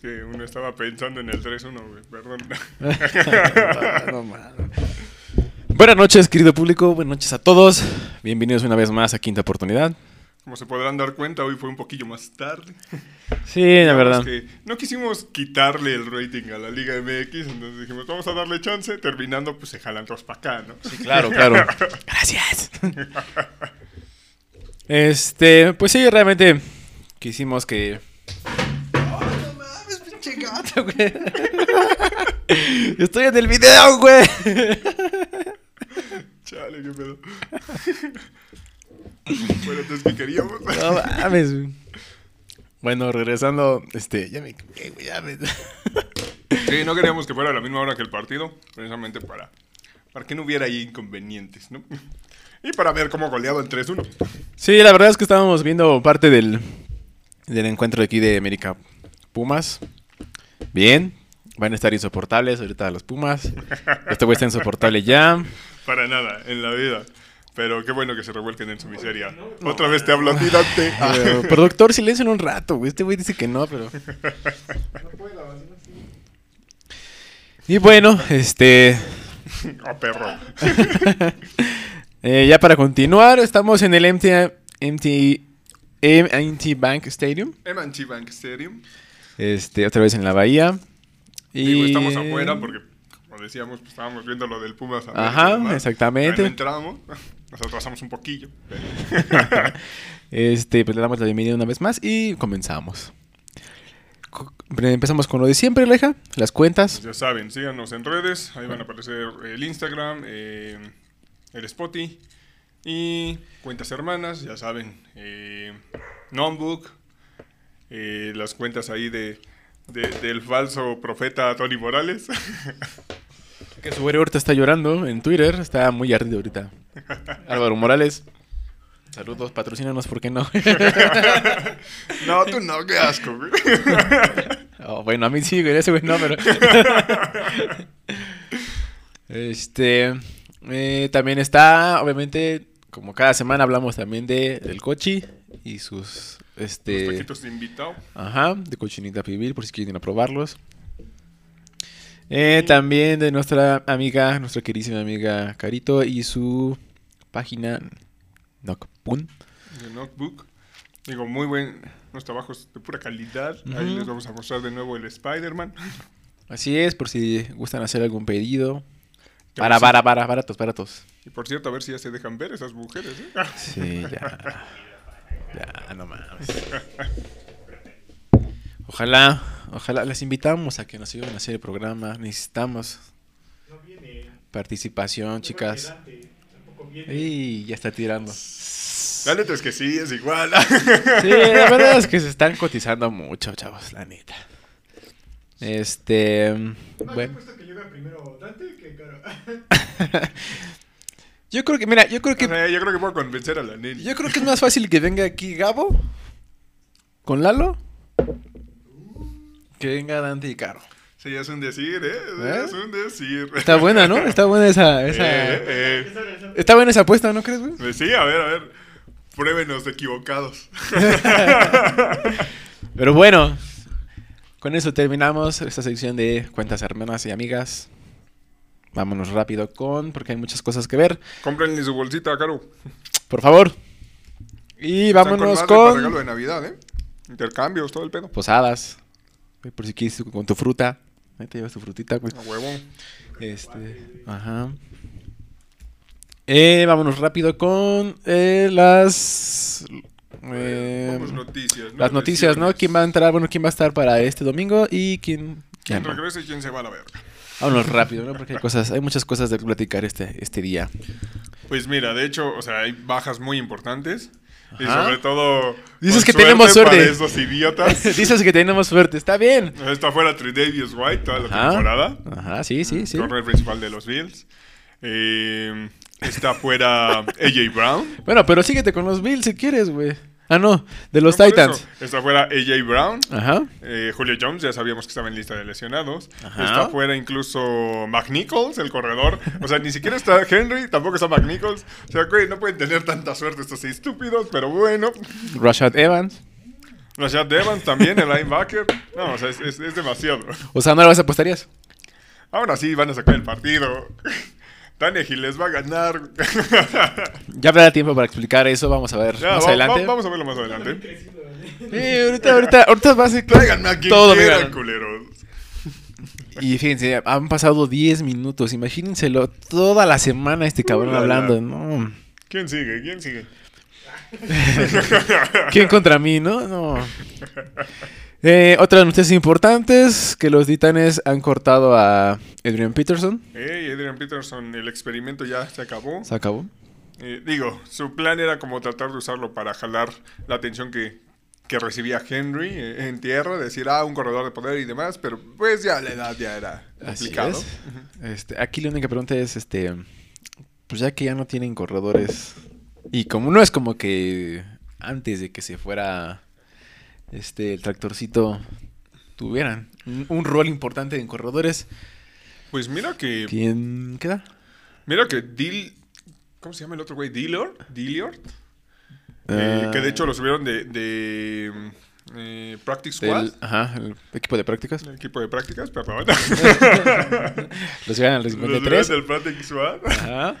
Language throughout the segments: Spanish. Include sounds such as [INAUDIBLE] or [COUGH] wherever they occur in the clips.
Que uno estaba pensando en el 3-1, güey, perdón. [LAUGHS] No mames. Buenas noches, querido público. Buenas noches a todos. Bienvenidos una vez más a Quinta Oportunidad. Como se podrán dar cuenta, hoy fue un poquillo más tarde. Sí, la verdad. que no quisimos quitarle el rating a la Liga MX, entonces dijimos, vamos a darle chance. Terminando, pues se jalan todos para acá, ¿no? Claro, claro. [LAUGHS] Gracias. Este, pues sí, realmente quisimos que. Güey! [LAUGHS] Estoy en el video, güey. Chale, qué pedo. [LAUGHS] bueno, entonces, ¿qué queríamos? No mames, güey. Bueno, regresando, este, ya me güey, ya me... Sí, no queríamos que fuera a la misma hora que el partido, precisamente para, para que no hubiera ahí inconvenientes, ¿no? Y para ver cómo goleaba el 3-1. Sí, la verdad es que estábamos viendo parte del, del encuentro de aquí de América Pumas. Bien, van a estar insoportables ahorita los Pumas. Este güey está insoportable ya. Para nada, en la vida. Pero qué bueno que se revuelquen en su miseria. Otra vez te hablo a ti, Dante. Ah. [LAUGHS] Pero, productor, silencio en un rato, güey. Este güey dice que no, pero... Y bueno, este... Oh, perro. [LAUGHS] eh, ya para continuar, estamos en el MT, MT, MT Bank Stadium. M&T Bank Stadium. Este, otra vez en la bahía. Y... Digo, estamos afuera porque, como decíamos, pues, estábamos viendo lo del Pumas. Ajá, exactamente. No entramos. [LAUGHS] Nos atrasamos un poquillo. [LAUGHS] Este, pues le damos la bienvenida una vez más y comenzamos. Co- Empezamos con lo de siempre, Leja, las cuentas. Ya saben, síganos en redes. Ahí van a aparecer el Instagram, eh, el Spotify y cuentas hermanas. Ya saben, eh, Notebook, eh, las cuentas ahí de, de- del falso profeta Tony Morales. [LAUGHS] Que su ahorita está llorando en Twitter, está muy ardido ahorita. [LAUGHS] Álvaro Morales. Saludos, patrocínanos, ¿por qué no? [LAUGHS] no, tú no, qué asco. güey. Oh, bueno, a mí sí, güey, ese güey no, pero... este... eh, también está, obviamente, como cada semana hablamos también de, del cochi y sus... Los Este... taquitos de invitado. Ajá, de cochinita pibil, por si quieren ir a probarlos. Eh, también de nuestra amiga, nuestra queridísima amiga Carito y su página Nocpun. de Notebook. Digo, muy buen. Unos trabajos de pura calidad. Ahí les vamos a mostrar de nuevo el Spider-Man. Así es, por si gustan hacer algún pedido. Para, sí. para, para, baratos, baratos. Y por cierto, a ver si ya se dejan ver esas mujeres. ¿eh? Sí, ya. [LAUGHS] Ya, no mames. Ojalá, ojalá, les invitamos a que nos sigan a hacer el programa. Necesitamos participación, chicas. Y ya está tirando. La neta es que sí, es igual. [LAUGHS] Sí, la verdad es que se están cotizando mucho, chavos, la neta. Este, bueno. que llega primero Dante que Caro. [LAUGHS] Yo creo que, mira, yo creo que O sea, yo creo que puedo convencer a la Nelly. yo creo que es más fácil que venga aquí Gabo con Lalo que venga Dante y Caro. Sí, es un decir, ¿eh? ¿Eh? Es un decir. Está buena, ¿no? Está buena esa, esa Eh, eh. Está buena esa apuesta, ¿no crees, güey? Pues sí, a ver, a ver. Pruébenos de equivocados. [LAUGHS] Pero bueno, con eso terminamos esta sección de cuentas hermanas y amigas. Vámonos rápido con, porque hay muchas cosas que ver. Cómprenle su bolsita, Caro. Por favor. Y vámonos para con regalo de Navidad, ¿eh? Intercambios, todo el pedo. posadas. Por si quieres con tu fruta. Ahí te llevas tu frutita, güey. A huevo. Este, ajá. Eh, vámonos rápido con eh, las eh, noticias, ¿no? las noticias, ¿no? ¿Quién va a entrar? Bueno, ¿quién va a estar para este domingo y quién? ¿Quién ya no. regresa y quién se va a la verga? Vámonos rápido, ¿no? Porque hay cosas, hay muchas cosas de platicar este, este día. Pues mira, de hecho, o sea, hay bajas muy importantes. Y sobre todo. Dices que tenemos suerte. Para esos idiotas. [LAUGHS] Dices que tenemos suerte, está bien. Está fuera Tredavious White toda la Ajá. temporada. Ajá, sí, sí, sí. Corner principal de los Bills. Eh, está fuera [LAUGHS] AJ Brown. Bueno, pero síguete con los Bills si quieres, güey. Ah, no, de los No, Titans. Está fuera AJ Brown. Ajá. Eh, Julio Jones, ya sabíamos que estaba en lista de lesionados. Ajá. Está fuera incluso McNichols, el corredor. O sea, ni siquiera está Henry, tampoco está McNichols. O sea, güey, no pueden tener tanta suerte estos estúpidos, pero bueno. Rashad Evans. Rashad Evans también, el linebacker. No, o sea, es, es- es demasiado. O sea, ¿no lo vas apostarías? Ahora sí van a sacar el partido. Tannehill les va a ganar. [LAUGHS] Ya habrá tiempo para explicar eso, vamos a ver Ya, más va- adelante. va- vamos a verlo más adelante. ahorita, ahorita, ahorita va a ser Tráiganme a quien todo, quieran, culeros. Y fíjense, han pasado 10 minutos, imagínenselo, toda la semana este cabrón la, la. hablando, no. ¿Quién sigue? ¿Quién sigue? [LAUGHS] ¿Quién contra mí, no? No. [LAUGHS] Eh, otras noticias importantes, que los titanes han cortado a Adrian Peterson. Hey, Adrian Peterson, el experimento ya se acabó. Se acabó. Eh, digo, su plan era como tratar de usarlo para jalar la atención que, que recibía Henry eh, en tierra, decir, ah, un corredor de poder y demás, pero pues ya la edad ya era Así complicado. es. Este, aquí la única pregunta es, este, pues ya que ya no tienen corredores y como no es como que antes de que se fuera este el tractorcito tuvieran un, un rol importante en corredores, Pues mira que, ¿quién queda? mira que Dil, ¿cómo se llama el otro güey? Dillard, Dillard, eh, Ah, que de hecho lo subieron de, de eh, Practice Squad, del, ajá, el equipo de prácticas. el equipo de prácticas. [LAUGHS] Los llegan a los Los subieron 53. del Practice Squad. Ajá.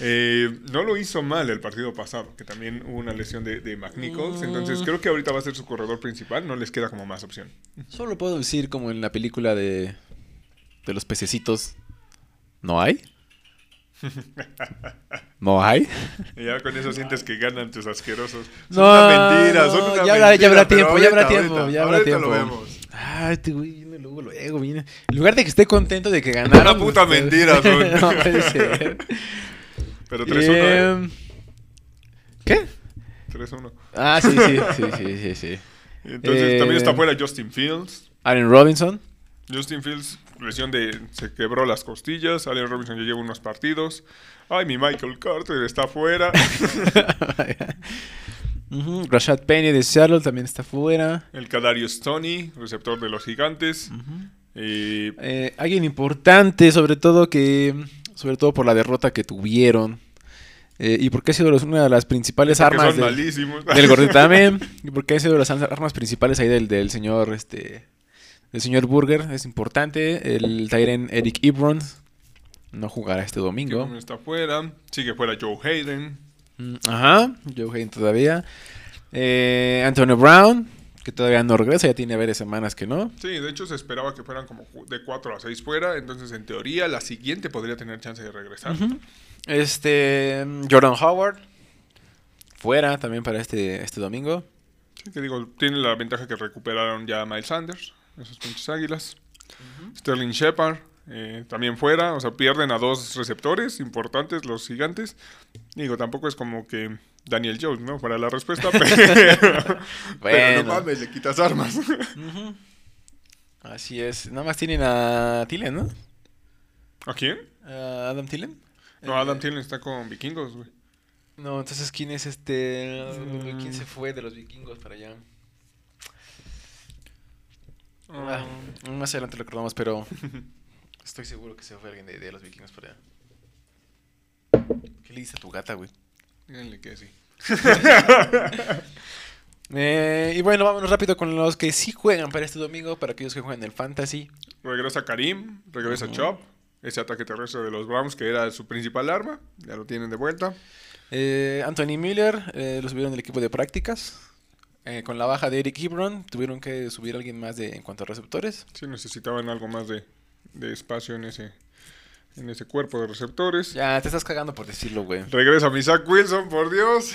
Eh, no lo hizo mal el partido pasado, que también hubo una lesión de, de McNichols. Entonces creo que ahorita va a ser su corredor principal, no les queda como más opción. Solo puedo decir como en la película de de los pececitos ¿No hay? [LAUGHS] ¿No hay? Y ya con eso sientes que ganan tus asquerosos. Son No, una mentira, no, son una ya habrá- ya mentira, habrá tiempo, ya habrá tiempo, ahorita, ya habrá ahorita tiempo. lo vemos. Ah, este güey viene luego, luego viene. En lugar de que esté contento de que ganaron. Una puta ustedes- mentira, [LAUGHS] son. no puede ser. Pero 3-1, ¿eh? Eh, ¿Qué? 3-1. Ah, sí, sí, [LAUGHS] sí, sí, sí, sí. Entonces Eh, también está fuera Justin Fields. Allen Robinson. Justin Fields, lesión de. Se quebró las costillas. Allen Robinson ya lleva unos partidos. Ay, mi Michael Carter está fuera. [LAUGHS] [LAUGHS] Rashad Penny de Seattle también está fuera. El Kadarius Tony, receptor de los gigantes. Y Eh, alguien importante, sobre todo que. Sobre todo por la derrota que tuvieron. Eh, y porque ha sido una de las principales armas del, del gordito [LAUGHS] también. Y porque ha sido las armas principales ahí del, del señor este del señor Burger. Es importante. El Tyren Eric Ebron no jugará este domingo. Está fuera. Sigue fuera Joe Hayden. Mm, Ajá, Joe Hayden todavía. Eh, Antonio Brown, que todavía no regresa, ya tiene varias semanas que no. Sí, de hecho se esperaba que fueran como de 4 a 6 fuera. Entonces, en teoría, la siguiente podría tener chance de regresar. Este, Jordan Howard, fuera también para este, este domingo. Sí, que digo, tiene la ventaja que recuperaron ya a Miles Sanders, esos pinches águilas. Sterling Shepard, eh, también fuera. O sea, pierden a dos receptores importantes, los gigantes. Digo, tampoco es como que Daniel Jones, ¿no? Para la respuesta, pero, [LAUGHS] pero Bueno. no mames, le quitas armas. Así es, nada más tienen a Tillen, ¿no? ¿A quién? A Adam Tillen. No, Adam Thielen está con vikingos, güey. No, entonces, ¿quién es este? ¿Quién se fue de los vikingos para allá? Ah, más adelante lo recordamos, pero [LAUGHS] estoy seguro que se fue alguien de, de los vikingos para allá. ¿Qué le dice a tu gata, güey? Díganle que sí. [LAUGHS] Eh, y bueno, vámonos rápido con los que sí juegan para este domingo, para aquellos que juegan el Fantasy. Regresa Karim, regresa Chop. Ese ataque terrestre de los Browns, que era su principal arma, ya lo tienen de vuelta. Eh, Anthony Miller, eh, lo subieron del equipo de prácticas. Eh, con la baja de Eric Hebron, tuvieron que subir a alguien más de, en cuanto a receptores. Sí, necesitaban algo más de, de espacio en ese, en ese cuerpo de receptores. Ya, te estás cagando por decirlo, güey. Regresa mi Zach Wilson, por Dios.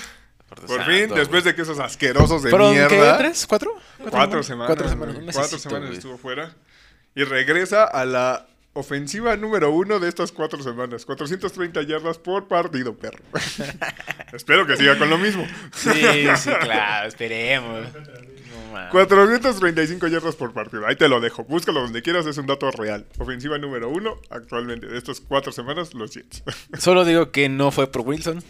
Por, Por fin, después de que esos asquerosos de ¿Fueron qué? mierda. ¿Tres? ¿Cuatro? Cuatro semanas. Cuatro semanas. Cuatro semanas güey. estuvo fuera. Y regresa a la ofensiva número uno de estas cuatro semanas. 430 yardas por partido, perro. [LAUGHS] Espero que siga con lo mismo. Sí, sí, claro, esperemos. [LAUGHS] Mames. 435 yardas por partido. Ahí te lo dejo. Búscalo donde quieras, es un dato real. Ofensiva número uno actualmente de estas cuatro semanas, los Jets. [LAUGHS] Solo digo que no fue por Wilson.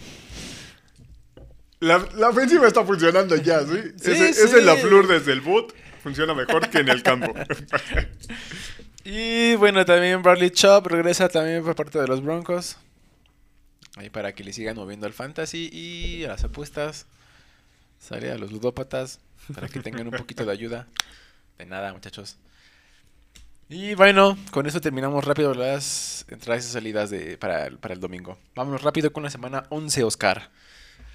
La, la ofensiva está funcionando ya, ¿sí? Sí, ese, sí. ese la flor desde el boot funciona mejor que en el campo. [LAUGHS] Y bueno, también Bradley Chubb regresa también por parte de los Broncos. Ahí para que le sigan moviendo al fantasy y a las apuestas. Sale a los ludópatas para que tengan un poquito de ayuda. De nada, muchachos. Y bueno, con eso terminamos rápido las entradas y salidas de, para, el- para el domingo. Vámonos rápido con la semana 11, Oscar.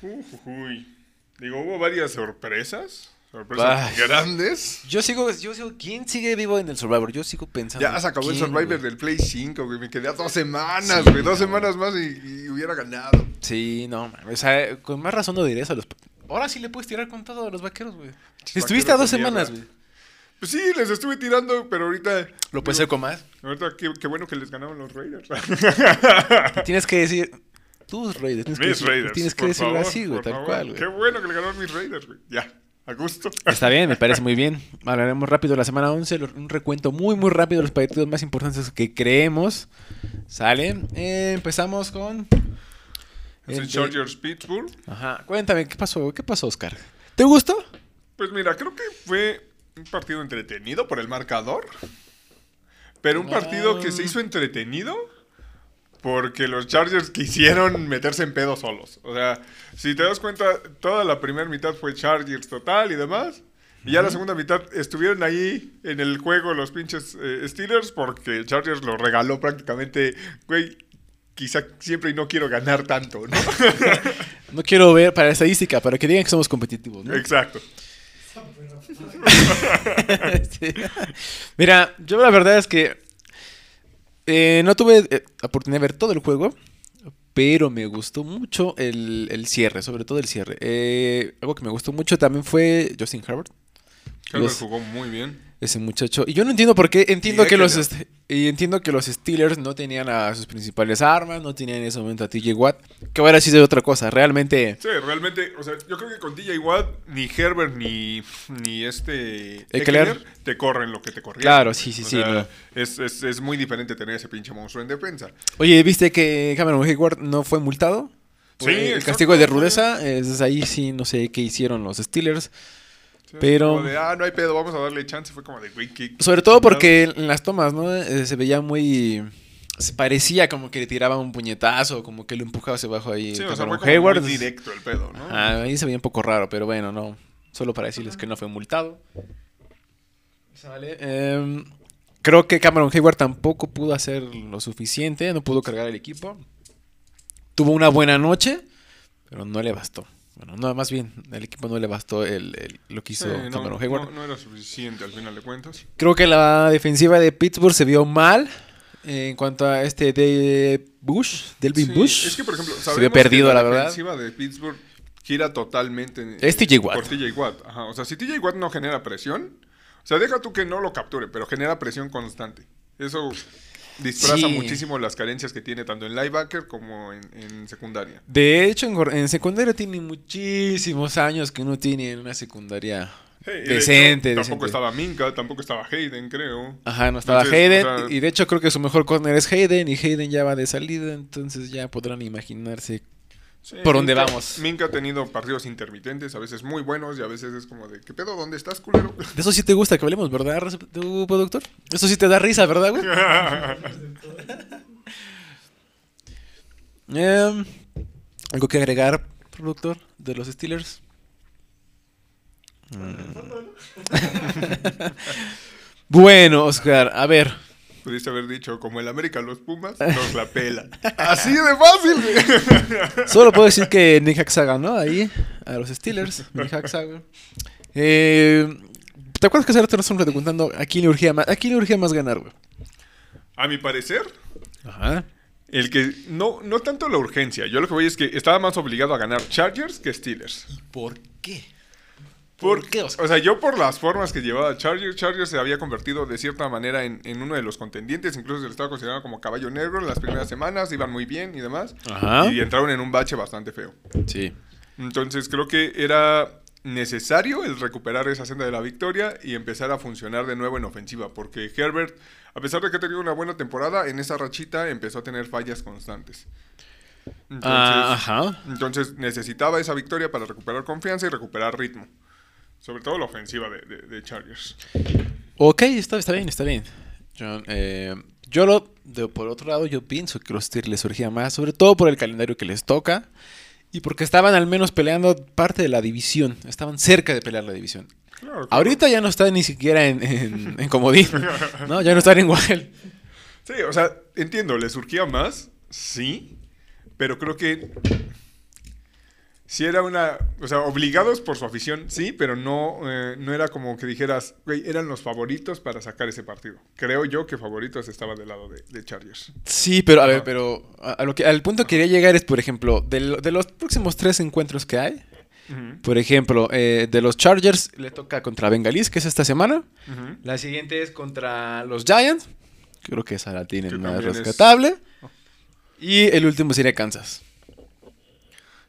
Uy. Digo, hubo varias sorpresas. Sorpresas Ay. grandes. Yo sigo, yo sigo, ¿quién sigue vivo en el Survivor? Yo sigo pensando. Ya se acabó el ¿quién, Survivor güey? del Play 5, güey. Me quedé a dos semanas, Sí, güey. Dos no. semanas más y, y hubiera ganado. Sí, no, o sea, con más razón no diré eso a los... Ahora sí le puedes tirar con todo a los vaqueros, güey. Estuviste a dos semanas, güey. Pues sí, les estuve tirando, pero ahorita. Lo puedes hacer con más. Ahorita qué, qué bueno que les ganaron los Raiders. [LAUGHS] Tienes que decir... Tus Raiders. Tienes que, mis decir- Raiders. tienes que por decirlo favor, así, güey, tal favor. cual, güey. Qué bueno que le ganaron mis Raiders, güey. Ya, a gusto. Está bien, me parece muy bien. [LAUGHS] Hablaremos rápido de la semana 11, lo- un recuento muy, muy rápido de los partidos más importantes que creemos. ¿Sale? Eh, empezamos con... Es el el de- Chargers Pittsburgh. Ajá, cuéntame, ¿qué pasó? ¿Qué pasó, Oscar? ¿Te gustó? Pues mira, creo que fue un partido entretenido por el marcador. Pero un partido que se Ah. hizo entretenido porque los Chargers quisieron meterse en pedo solos. O sea, si te das cuenta, toda la primera mitad fue Chargers total y demás. Y ya la segunda mitad estuvieron ahí en el juego los pinches eh, Steelers porque Chargers lo regaló prácticamente, güey, quizá siempre y no quiero ganar tanto, ¿no? [LAUGHS] No quiero ver para la estadística, para que digan que somos competitivos, ¿no? Exacto. [LAUGHS] Sí. Mira, yo la verdad es que eh, no tuve eh, oportunidad de ver todo el juego, pero me gustó mucho el, el cierre, sobre todo el cierre. Eh, algo que me gustó mucho también fue Justin Herbert. Herbert Los- jugó muy bien. Ese muchacho. Y yo no entiendo por qué. Entiendo que los est- y entiendo que los Steelers no tenían a sus principales armas, no tenían en ese momento a TJ Watt, que ahora sí de otra cosa. Realmente Sí, realmente, o sea, yo creo que con TJ Watt ni Herbert ni, ni este Eckler. Te corren lo que te corrían. Claro, sí, sí, O sí, sea, no. es, es, es muy diferente tener ese pinche monstruo en defensa. Oye, ¿viste que Cameron Hayward no fue multado? Sí, el castigo de rudeza. Es ahí sí, no sé qué hicieron los Steelers. Sí, Pero- como de, ah, no hay pedo, vamos a darle chance. Fue como de, güey, ¿qué- Sobre todo porque en las tomas, ¿no? Eh, se veía muy... Se parecía como que le tiraba un puñetazo, como que lo empujaba hacia abajo ahí. Sí, o sea, Cameron fue como Hayward. muy directo el pedo, ¿no? Ah, ahí se veía un poco raro, pero bueno, no. Solo para decirles que no fue multado. Sale. Em, creo que Cameron Hayward tampoco pudo hacer lo suficiente, no pudo cargar el equipo. Tuvo una buena noche, pero no le bastó. Bueno, no, más bien, el equipo no le bastó el, el- lo que Sí, hizo no, Cameron Hayward. no- no era suficiente al final de cuentas. Creo que la defensiva de Pittsburgh se vio mal en cuanto a este de Bush, Delvin Sí, Bush. Es que, por ejemplo, se vio perdido, que la la, verdad. defensiva de Pittsburgh gira totalmente en- Es TJ Watt. por TJ Watt. Ajá, o sea, si TJ Watt no genera presión, o sea, deja tú que no lo capture, pero genera presión constante. Eso disfraza Sí. muchísimo las carencias que tiene tanto en linebacker como en, en secundaria. De hecho, en, en secundaria tiene muchísimos años que uno tiene en una secundaria decente, hecho, Tampoco decente. estaba Minka, tampoco estaba Hayden, creo. Ajá, no estaba Entonces, Hayden. o sea- y de hecho creo que su mejor corner es Hayden. Y Hayden ya va de salida. Entonces ya podrán imaginarse. Sí, ¿Por dónde vamos? Minka ha tenido partidos intermitentes, a veces muy buenos y a veces es como de, ¿qué pedo? ¿Dónde estás, culero? [LAUGHS] De eso sí te gusta que hablemos, ¿verdad, tu productor? Eso sí te da risa, ¿verdad, güey? [LAUGHS] Em, ¿Algo que agregar, productor, de los Steelers? [LAUGHS] bueno, Oscar, a ver. Pudiste haber dicho, como el América los Pumas, nos la pelan. Así de fácil, güey. Solo puedo decir que Nick Haxa ganó ahí a los Steelers. Nick Haxa. Eh, ¿Te acuerdas que hace rato nos estamos preguntando a quién le urgía más, a quién le urgía más ganar, güey? A mi parecer, Ajá. el que no, no tanto la urgencia. Yo lo que voy es que estaba más obligado a ganar Chargers que Steelers. ¿Por qué? ¿Por qué? O sea, yo por las formas que llevaba Chargers, Chargers se había convertido de cierta manera en, en uno de los contendientes, incluso se le estaba considerando como caballo negro en las primeras semanas, iban muy bien y demás, Ajá. y entraron en un bache bastante feo. Sí. Entonces creo que era necesario el recuperar esa senda de la victoria y empezar a funcionar de nuevo en ofensiva, porque Herbert, a pesar de que ha tenido una buena temporada, en esa rachita empezó a tener fallas constantes. Entonces, Ah, ajá. entonces necesitaba esa victoria para recuperar confianza y recuperar ritmo. Sobre todo la ofensiva de, de- de Chargers. Ok, está, está bien, está bien. John, eh, yo lo, de- por otro lado, yo pienso que los Steelers les surgía más, sobre todo por el calendario que les toca Y porque estaban al menos peleando parte de la división. Estaban cerca de pelear la división. Claro, claro. Ahorita ya no está ni siquiera en, en, en comodín. ¿no? Ya no están en Wild. Sí, o sea, entiendo, le surgía más, sí, pero creo que sí era una, o sea, obligados por su afición, sí, pero no, eh, no era como que dijeras, güey, eran los favoritos para sacar ese partido. Creo yo que favoritos estaban del lado de, de Chargers. Sí, pero a ver, Ajá. pero a, a lo que, al punto que quería llegar es, por ejemplo, de, lo- de los próximos tres encuentros que hay, por ejemplo, eh, de los Chargers le toca contra Bengalis, que es esta semana. La siguiente es contra los Giants. Creo que esa la tienen más es- rescatable. Y el último sería Kansas.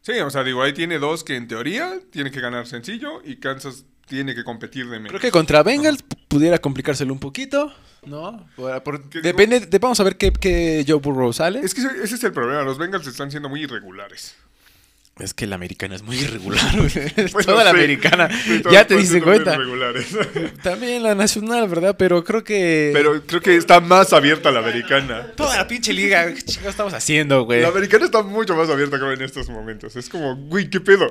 Sí, o sea, digo, ahí tiene dos que en teoría tiene que ganar sencillo y Kansas tiene que competir de menos. Creo que contra Bengals pudiera complicárselo un poquito, ¿no? Por- depende, de- vamos a ver qué, qué Joe Burrow sale. Es que ese ese es el problema, los Bengals están siendo muy irregulares. Es que la americana es muy irregular. güey. [LAUGHS] Bueno, Toda la americana. sí, ya te diste cuenta. [LAUGHS] También la nacional, ¿verdad? Pero creo que... Pero creo que está más abierta la americana. Toda la pinche liga, ¿qué chingados estamos haciendo, güey? La americana está mucho más abierta creo en estos momentos. Es como, güey, ¿qué pedo?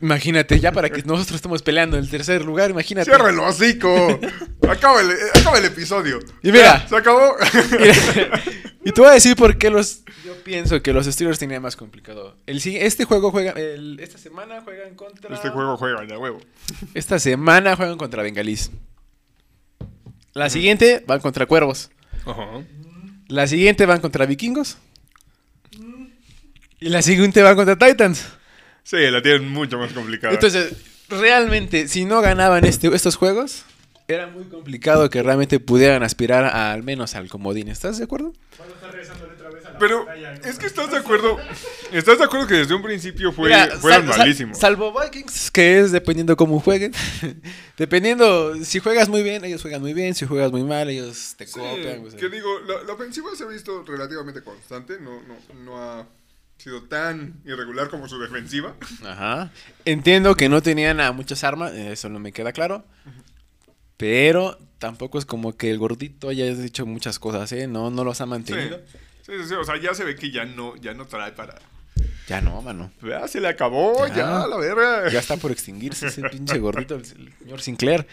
Imagínate, ya para que [LAUGHS] nosotros estemos peleando en el tercer lugar, imagínate. Cierra el hocico. Acaba el, acaba el episodio. Y mira. Ya, se acabó. Mira, y te voy a decir por qué los. Yo pienso que los Steelers tenían más complicado. El, este juego juega. el- esta semana juegan contra. Este juego juega ya huevo. Esta semana juegan contra Bengalís. La siguiente van contra Cuervos. Ajá. La siguiente van contra Vikingos. Y la siguiente van contra Titans. Sí, la tienen mucho más complicada. Entonces, realmente, si no ganaban este, estos juegos, era muy complicado que realmente pudieran aspirar a- al menos al comodín. ¿Estás de acuerdo? Cuando está regresándole otra vez a la Pero es que estás de acuerdo. ¿Estás de acuerdo que desde un principio fue, Mira, fueron sal- sal- malísimos? salvo Vikings, que es dependiendo cómo jueguen. [LAUGHS] dependiendo, si juegas muy bien, ellos juegan muy bien. Si juegas muy mal, ellos te Sí, copian. o sea. que digo, la, la ofensiva se ha visto relativamente constante. No, no, no ha sido tan irregular como su defensiva. Ajá. Entiendo que no tenían a muchas armas, eso no me queda claro. Pero tampoco es como que el gordito haya dicho muchas cosas, ¿eh? No, no los ha mantenido. Sí, sí, sí, O sea, ya se ve que ya no, ya no trae para. Ya no, mano. Ya se le acabó, Ya. ya, la verga. Ya está por extinguirse ese pinche gordito, el, señor Sinclair.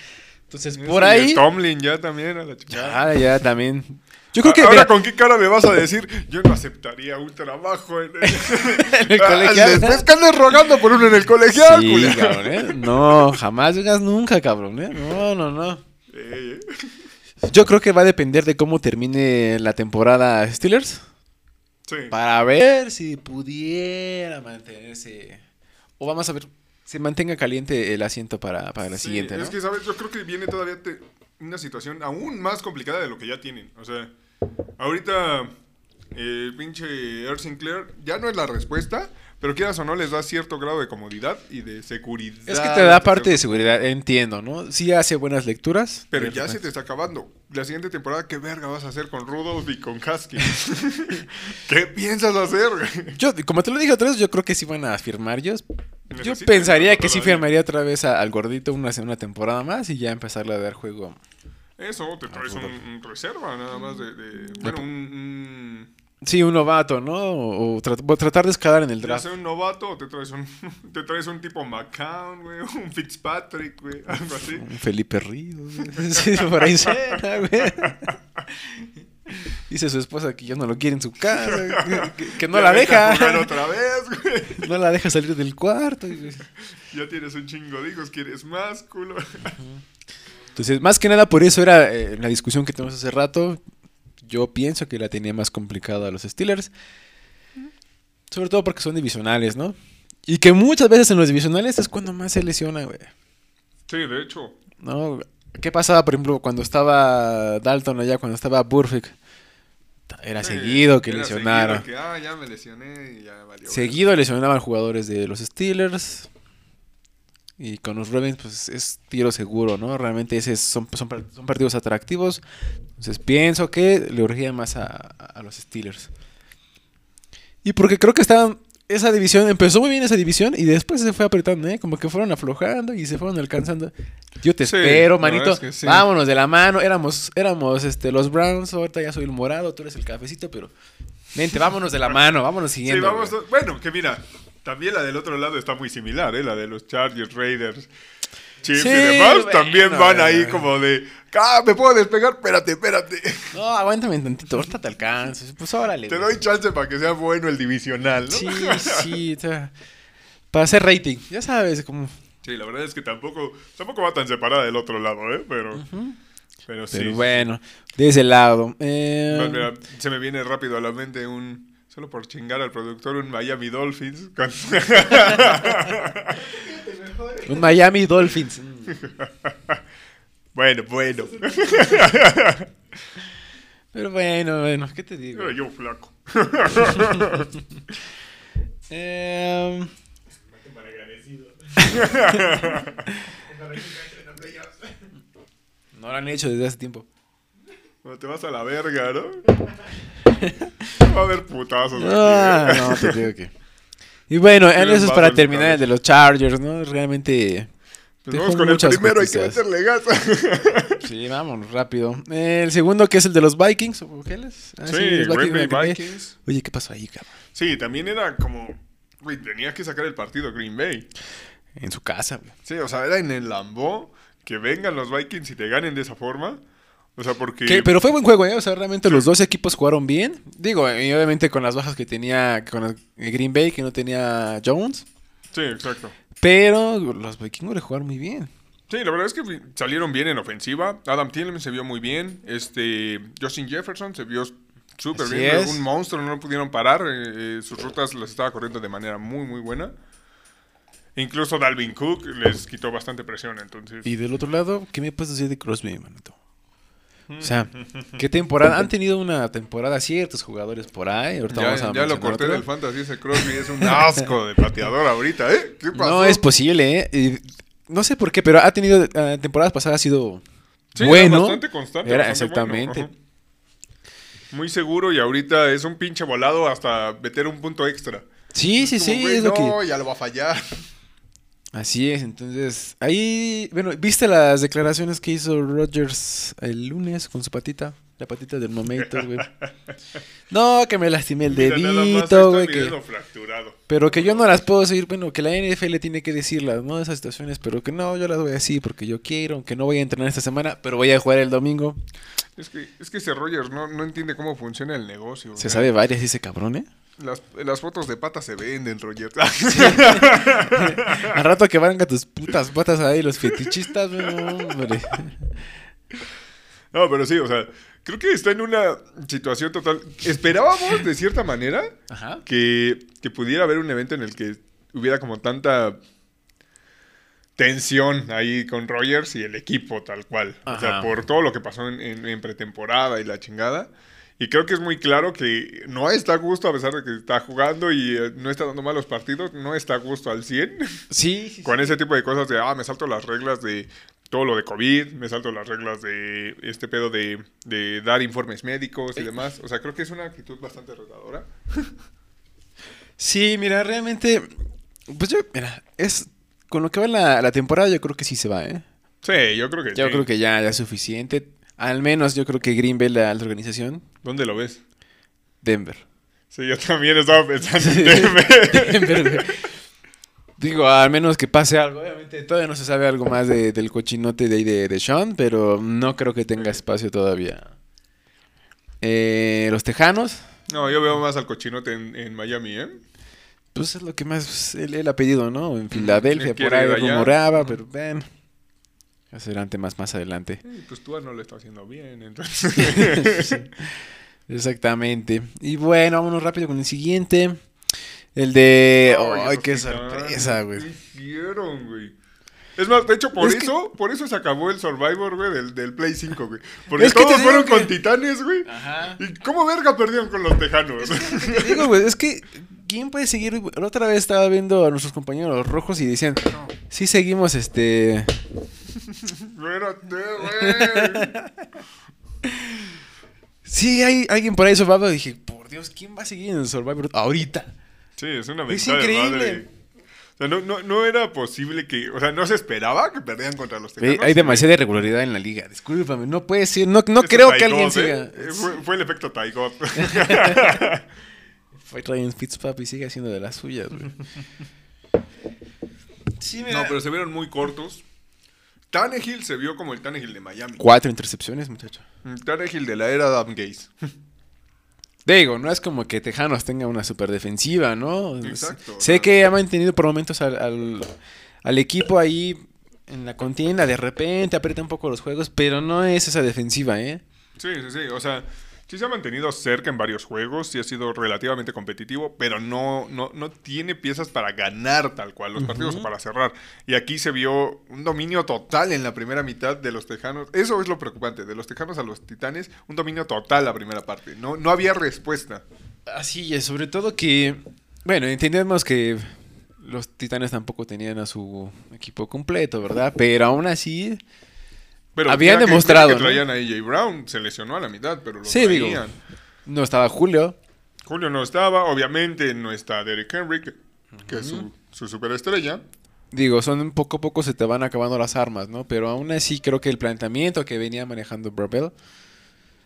Entonces, por ahí. Tomlin ya también a la chingada. Ya, ya también. Yo creo que. Ahora, mira, ¿con qué cara me vas a decir? Yo no aceptaría un trabajo en el, [LAUGHS] En el colegial. Después que andes rogando por uno en el colegial, Sí, cabrón, ¿eh? No, jamás digas nunca, cabrón, ¿eh? No, no, no. Eh, eh. Yo creo que va a depender de cómo termine la temporada Steelers. Sí. Para ver si pudiera mantenerse. O vamos a ver, se mantenga caliente el asiento para, para la Sí, siguiente, ¿no? Es que, ¿sabes? Yo creo que viene todavía te- una situación aún más complicada de lo que ya tienen. O sea, ahorita el pinche Earl Sinclair ya no es la respuesta, pero quieras o no, les da cierto grado de comodidad y de seguridad. Es que te da hasta parte de seguridad, entiendo, ¿no? Sí hace buenas lecturas. Pero ya se te está acabando. La siguiente temporada, ¿qué verga vas a hacer con Rudolph y con Haskins? [LAUGHS] ¿Qué piensas hacer? Yo, como te lo dije otra vez, yo creo que sí van a firmar ellos. Yo Necesitan pensaría que sí firmaría otra vez a- al gordito una, una temporada más y ya empezarle a dar juego. Eso, te traes un, un reserva nada más de... de- bueno, un... un Sí, un novato, ¿no? O, o tra- o tratar de escalar en el ¿Te draft. traes un novato o te traes un, [LAUGHS] te traes un tipo McCown, güey? Un Fitzpatrick, güey. [LAUGHS] Algo así. Un Felipe Ríos. güey. [LAUGHS] Sí, por ahí suena, güey. Dice su esposa que ya no lo quiere en su casa, que, que- no Ya la deja. otra vez, güey. No la deja salir del cuarto. güey. Ya tienes un chingo de hijos, quieres más, culo. Entonces, más que nada por eso era eh, la discusión que tuvimos hace rato. Yo pienso que la tenía más complicada a los Steelers. Sobre todo porque son divisionales, ¿no? Y que muchas veces en los divisionales es cuando más se lesiona, güey. Sí, de hecho. ¿No? ¿Qué pasaba, por ejemplo, cuando estaba Dalton allá, cuando estaba Burfict? Era sí, seguido que era lesionara. seguido que, ah, ya me lesioné y ya valió. Seguido lesionaban jugadores de los Steelers. Y con los Ravens, pues es tiro seguro, ¿no? Realmente ese es- son, son, par- son partidos atractivos. Entonces pienso que le urgía más a, a los Steelers. Y porque creo que estaban. Esa división, empezó muy bien esa división y después se fue apretando, ¿eh? Como que fueron aflojando y se fueron alcanzando. Yo te Sí, espero, manito. verdad es que sí. Vámonos de la mano. Éramos, éramos este, los Browns, ahorita ya soy el morado, tú eres el cafecito, pero. Vente, vámonos de la mano, vámonos Sí, siguiendo. vamos. güey. Bueno, que mira, También la del otro lado está muy similar, ¿eh? La de los Chargers, Raiders, Chiefs Sí, y demás. bueno, también van ahí bueno. como de, ah, me puedo despegar, espérate, espérate. [LAUGHS] No, aguántame tantito, ahorita te alcanzas. Pues órale. Te doy chance para que sea bueno el divisional, ¿no? Sí, [LAUGHS] sí. o sea, para hacer rating. Ya sabes, como. Sí, la verdad es que tampoco, tampoco va tan separada del otro lado, ¿eh? Pero, pero sí. Pero bueno, de ese lado. eh, mira, se me viene rápido a la mente un, solo por chingar al productor, un Miami Dolphins. con- [LAUGHS] un Miami Dolphins. [LAUGHS] Bueno, bueno. [LAUGHS] Pero bueno, bueno, ¿qué te digo? Era yo flaco. Eh, no lo han hecho desde hace tiempo. Cuando te vas a la verga, ¿no? [LAUGHS] Va a haber putazos. Ah, no, te digo que. Y bueno, en eso es para terminar el de los Chargers, ¿no? Realmente. Pues vamos con el primero, hay que meterle gas. [LAUGHS] Sí, vámonos rápido. El segundo que es el de los Vikings, ¿o qué les? Ah, sí, los Green Bay de Green Bay. Vikings. Oye, ¿qué pasó ahí, cabrón? Sí, también era como... Güey, tenía que sacar el partido Green Bay. En su casa, güey. Sí, o sea, era en el Lambo que vengan los Vikings y te ganen de esa forma. O sea, porque... Que- pero fue buen juego, ¿eh? O sea, realmente los dos equipos jugaron bien. Digo, y obviamente con las bajas que tenía con el Green Bay, que no tenía Jones. Sí, exacto. Pero los vikingos le jugaron muy bien. Sí, la verdad es que salieron bien en ofensiva. Adam Thielen se vio muy bien. Este, Justin Jefferson se vio súper bien. es. Un monstruo, no lo pudieron parar. eh, eh, sus rutas las estaba corriendo de manera muy, muy buena. Incluso Dalvin Cook les quitó bastante presión, entonces... Y del otro lado, ¿qué me puedes decir de Crosby, manito? O sea, ¿qué temporada? Han tenido una temporada ciertos jugadores por ahí. Ahorita Ya, vamos a ya lo corté otro. del fantasy, ese Crosby es un asco de pateador ahorita, ¿eh? ¿Qué pasó? No es posible, ¿eh? Y no sé por qué, pero ha tenido eh, temporadas pasadas ha sido Sí, era bueno. bastante constante. Era bastante exactamente. bueno. Muy seguro y ahorita es un pinche volado hasta meter un punto extra. Sí, sí, sí, güey, es lo no, que ya lo va a fallar. Así es, entonces, ahí, bueno, ¿viste las declaraciones que hizo Rogers el lunes con su patita? La patita del momento, güey. [LAUGHS] No, que me lastimé el Mira, dedito, güey, que... fracturado. Pero que yo no las puedo seguir, bueno, que la NFL tiene que decirlas, ¿no? Esas situaciones, pero que no, yo las voy así porque yo quiero, aunque no voy a entrenar esta semana, pero voy a jugar el domingo. Es que, es que ese Rogers no, no entiende cómo funciona el negocio. Se sabe varias ese cabrón, ¿eh? Las, las fotos de patas se venden, Rogers. [LAUGHS] Al rato que van a tus putas patas ahí los fetichistas, no, hombre. no, pero sí, o sea, creo que está en una situación total. Esperábamos, de cierta manera, Ajá. que, que pudiera haber un evento en el que hubiera como tanta tensión ahí con Rogers y el equipo tal cual. O sea, por todo lo que pasó en, en- en pretemporada y la chingada. Y creo que es muy claro que no está a gusto a pesar de que está jugando y eh, no está dando malos partidos, no está a gusto al 100 [LAUGHS] Sí, sí, con ese tipo de cosas de, ah, me salto las reglas de todo lo de COVID, me salto las reglas de este pedo de, de dar informes médicos y demás. O sea, creo que es una actitud bastante retadora. Sí, mira, realmente, pues yo, mira, es con lo que va la, la temporada, yo creo que sí se va, ¿eh? Sí, yo creo que Yo sí. creo que ya, ya es suficiente. Al menos yo creo que Green Bay, la alta organización, ¿Dónde lo ves? Denver. Sí, yo también estaba pensando en [LAUGHS] Denver. Denver. Digo, al menos que pase algo. Obviamente todavía no se sabe algo más de- del cochinote de ahí de, de Sean, pero no creo que tenga espacio todavía. Eh, los Tejanos, No, yo veo más al cochinote en, en Miami, ¿eh? pues es lo que más él, él ha pedido, ¿no? En Filadelfia, por ahí rumoraba, pero ven. Serán temas más adelante. Y pues tú no lo está haciendo bien, entonces. [LAUGHS] Exactamente. Y bueno, vámonos rápido con el siguiente. El de. Ay, ¡Ay, esos qué sorpresa, güey! ¿Qué hicieron, güey? Es más, de hecho, por Es que- eso, por eso se acabó el Survivor, güey, del, del Play 5, güey. Porque Es que te todos fueron que- con titanes, güey. Ajá. ¿Y cómo verga perdieron con los tejanos? Te digo, güey, es que. ¿Quién puede seguir? La otra vez estaba viendo a nuestros compañeros rojos y decían. Sí, seguimos este. Espérate, güey. Sí, hay alguien por ahí Survivor. Y dije, por Dios, ¿quién va a seguir en Survivor ahorita? Sí, es una Es mentada de increíble. madre. O sea, no, no, no era posible que... O sea, no se esperaba que perdieran contra los tejanos. hay demasiada irregularidad en la liga. Discúlpame, no puede ser. No, no creo que alguien Gobb, siga. ¿eh? Eh, Fue, fue el efecto Taigot. [LAUGHS] Ryan Fitzpatrick sigue haciendo de las suyas, güey. Sí, No, pero se vieron muy cortos. Tannehill se vio como el Tannehill de Miami. Cuatro intercepciones, muchacho. El Tannehill de la era Adam Gaze. [LAUGHS] Digo, no es como que Tejanos tenga una super defensiva, ¿no? Exacto, Sé que ha mantenido por momentos al, al- al equipo ahí en la contienda, de repente aprieta un poco los juegos, pero no es esa defensiva, ¿eh? Sí, sí, sí. O sea, sí se ha mantenido cerca en varios juegos, sí ha sido relativamente competitivo, pero no, no, no tiene piezas para ganar tal cual los partidos o para cerrar. Y aquí se vio un dominio total en la primera mitad de los Tejanos. Eso es lo preocupante, de los Tejanos a los Titanes, un dominio total la primera parte. No, no había respuesta. Así es, sobre todo que, bueno, entendemos que los Titanes tampoco tenían a su equipo completo, ¿verdad? Pero aún así, Pero Habían que- demostrado, que ¿no? traían a AJ Brown, se lesionó a la mitad, pero lo Sí, digo. traían. no estaba Julio. Julio no estaba, obviamente no está Derrick Henry, que, que es su, su superestrella. Digo, son poco a poco se te van acabando las armas, ¿no? Pero aún así creo que el planteamiento que venía manejando Brabel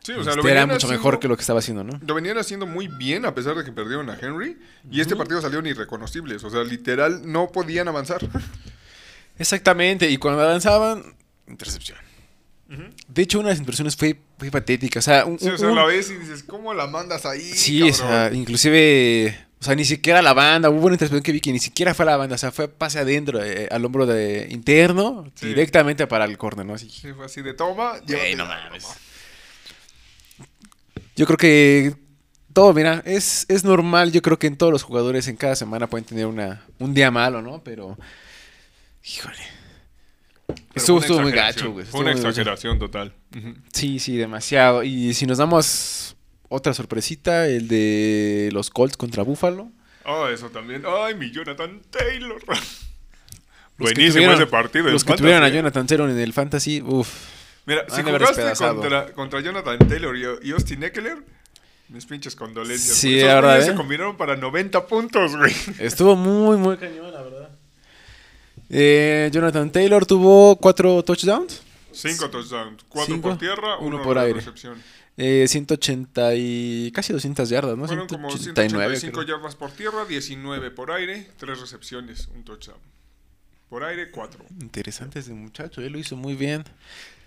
Sí, o sea, este, era mucho haciendo- mejor que lo que estaba haciendo, ¿no? Lo venían haciendo muy bien a pesar de que perdieron a Henry. Y este partido salieron irreconocibles. O sea, literal, no podían avanzar. [LAUGHS] Exactamente, y cuando avanzaban, intercepción. De hecho, una de las intercepciones fue, fue patética. O sea, un, Sí, o sea, un- la ves y dices, ¿cómo la mandas ahí? Sí, cabrón? o sea, inclusive, o sea, ni siquiera la banda, hubo una intercepción que vi que ni siquiera fue a la banda, o sea, fue pase adentro, eh, al hombro de interno, Sí. directamente para el córner, ¿no? Así. Sí, fue así de toma. Güey, llévatela, no mames. toma. Yo creo que todo, mira, es, es normal, yo creo que en todos los jugadores en cada semana pueden tener una, un día malo, ¿no? Pero, híjole. Estuvo, muy gacho, güey. Fue una exageración total. Sí, sí, demasiado. Y si nos damos otra sorpresita, el de los Colts contra Buffalo. Oh, eso también. Ay, mi Jonathan Taylor. [LAUGHS] Buenísimo tuvieron- ese partido. Los que tuvieron a. Jonathan Taylor en el Fantasy, uff. Mira, si jugaste contra, contra Jonathan Taylor y, y Austin Eckler, mis pinches condolencias. Sí, la verdad, güeyes ¿eh? se combinaron para 90 puntos, güey. Estuvo muy, muy cañón, la verdad. Eh, Jonathan Taylor tuvo cuatro touchdowns. Cinco touchdowns, cuatro Cinco, por tierra, uno uno, por aire. recepción. Eh, 180 y casi 200 yardas, ¿no? Fueron como 189, 185 creo. yardas por tierra, 19 por aire, tres recepciones, un touchdown. Por aire, cuatro. Interesante ese muchacho, él lo hizo muy bien.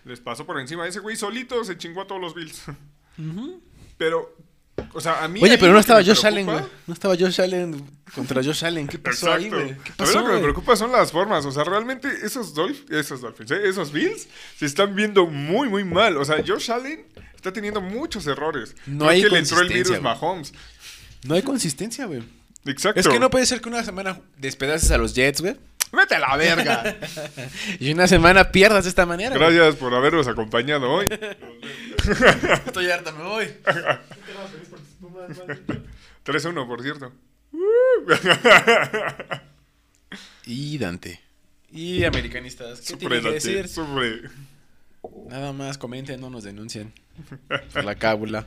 Les pasó por encima. Ese güey solito se chingó a todos los Bills. Pero, o sea, a mí. Oye, pero no estaba Josh preocupa- Allen, güey. No estaba Josh Allen contra Josh Allen. ¿Qué pasó ahí, güey? ¿Qué a mí lo que me preocupa son las formas. O sea, realmente esos Dolphins, esos Dolphins, ¿eh? esos Bills se están viendo muy, muy mal. O sea, Josh Allen está teniendo muchos errores. No Creo hay que le entró el virus. Mahomes. No hay consistencia, güey. Exacto. Es que no puede ser que una semana despedaces a los Jets, güey. Vete a la verga. [LAUGHS] Y una semana pierdas de esta manera. güey. Gracias por habernos acompañado hoy. [LAUGHS] Estoy harta, me voy. [LAUGHS] [LAUGHS] ¿Qué te vas feliz por tus Pumas, maldito? 3-1, por cierto. [LAUGHS] Y Dante. Y americanistas. ¿Qué tienen que decir? Nada más comenten, no nos denuncien. Por [LAUGHS] la cábula.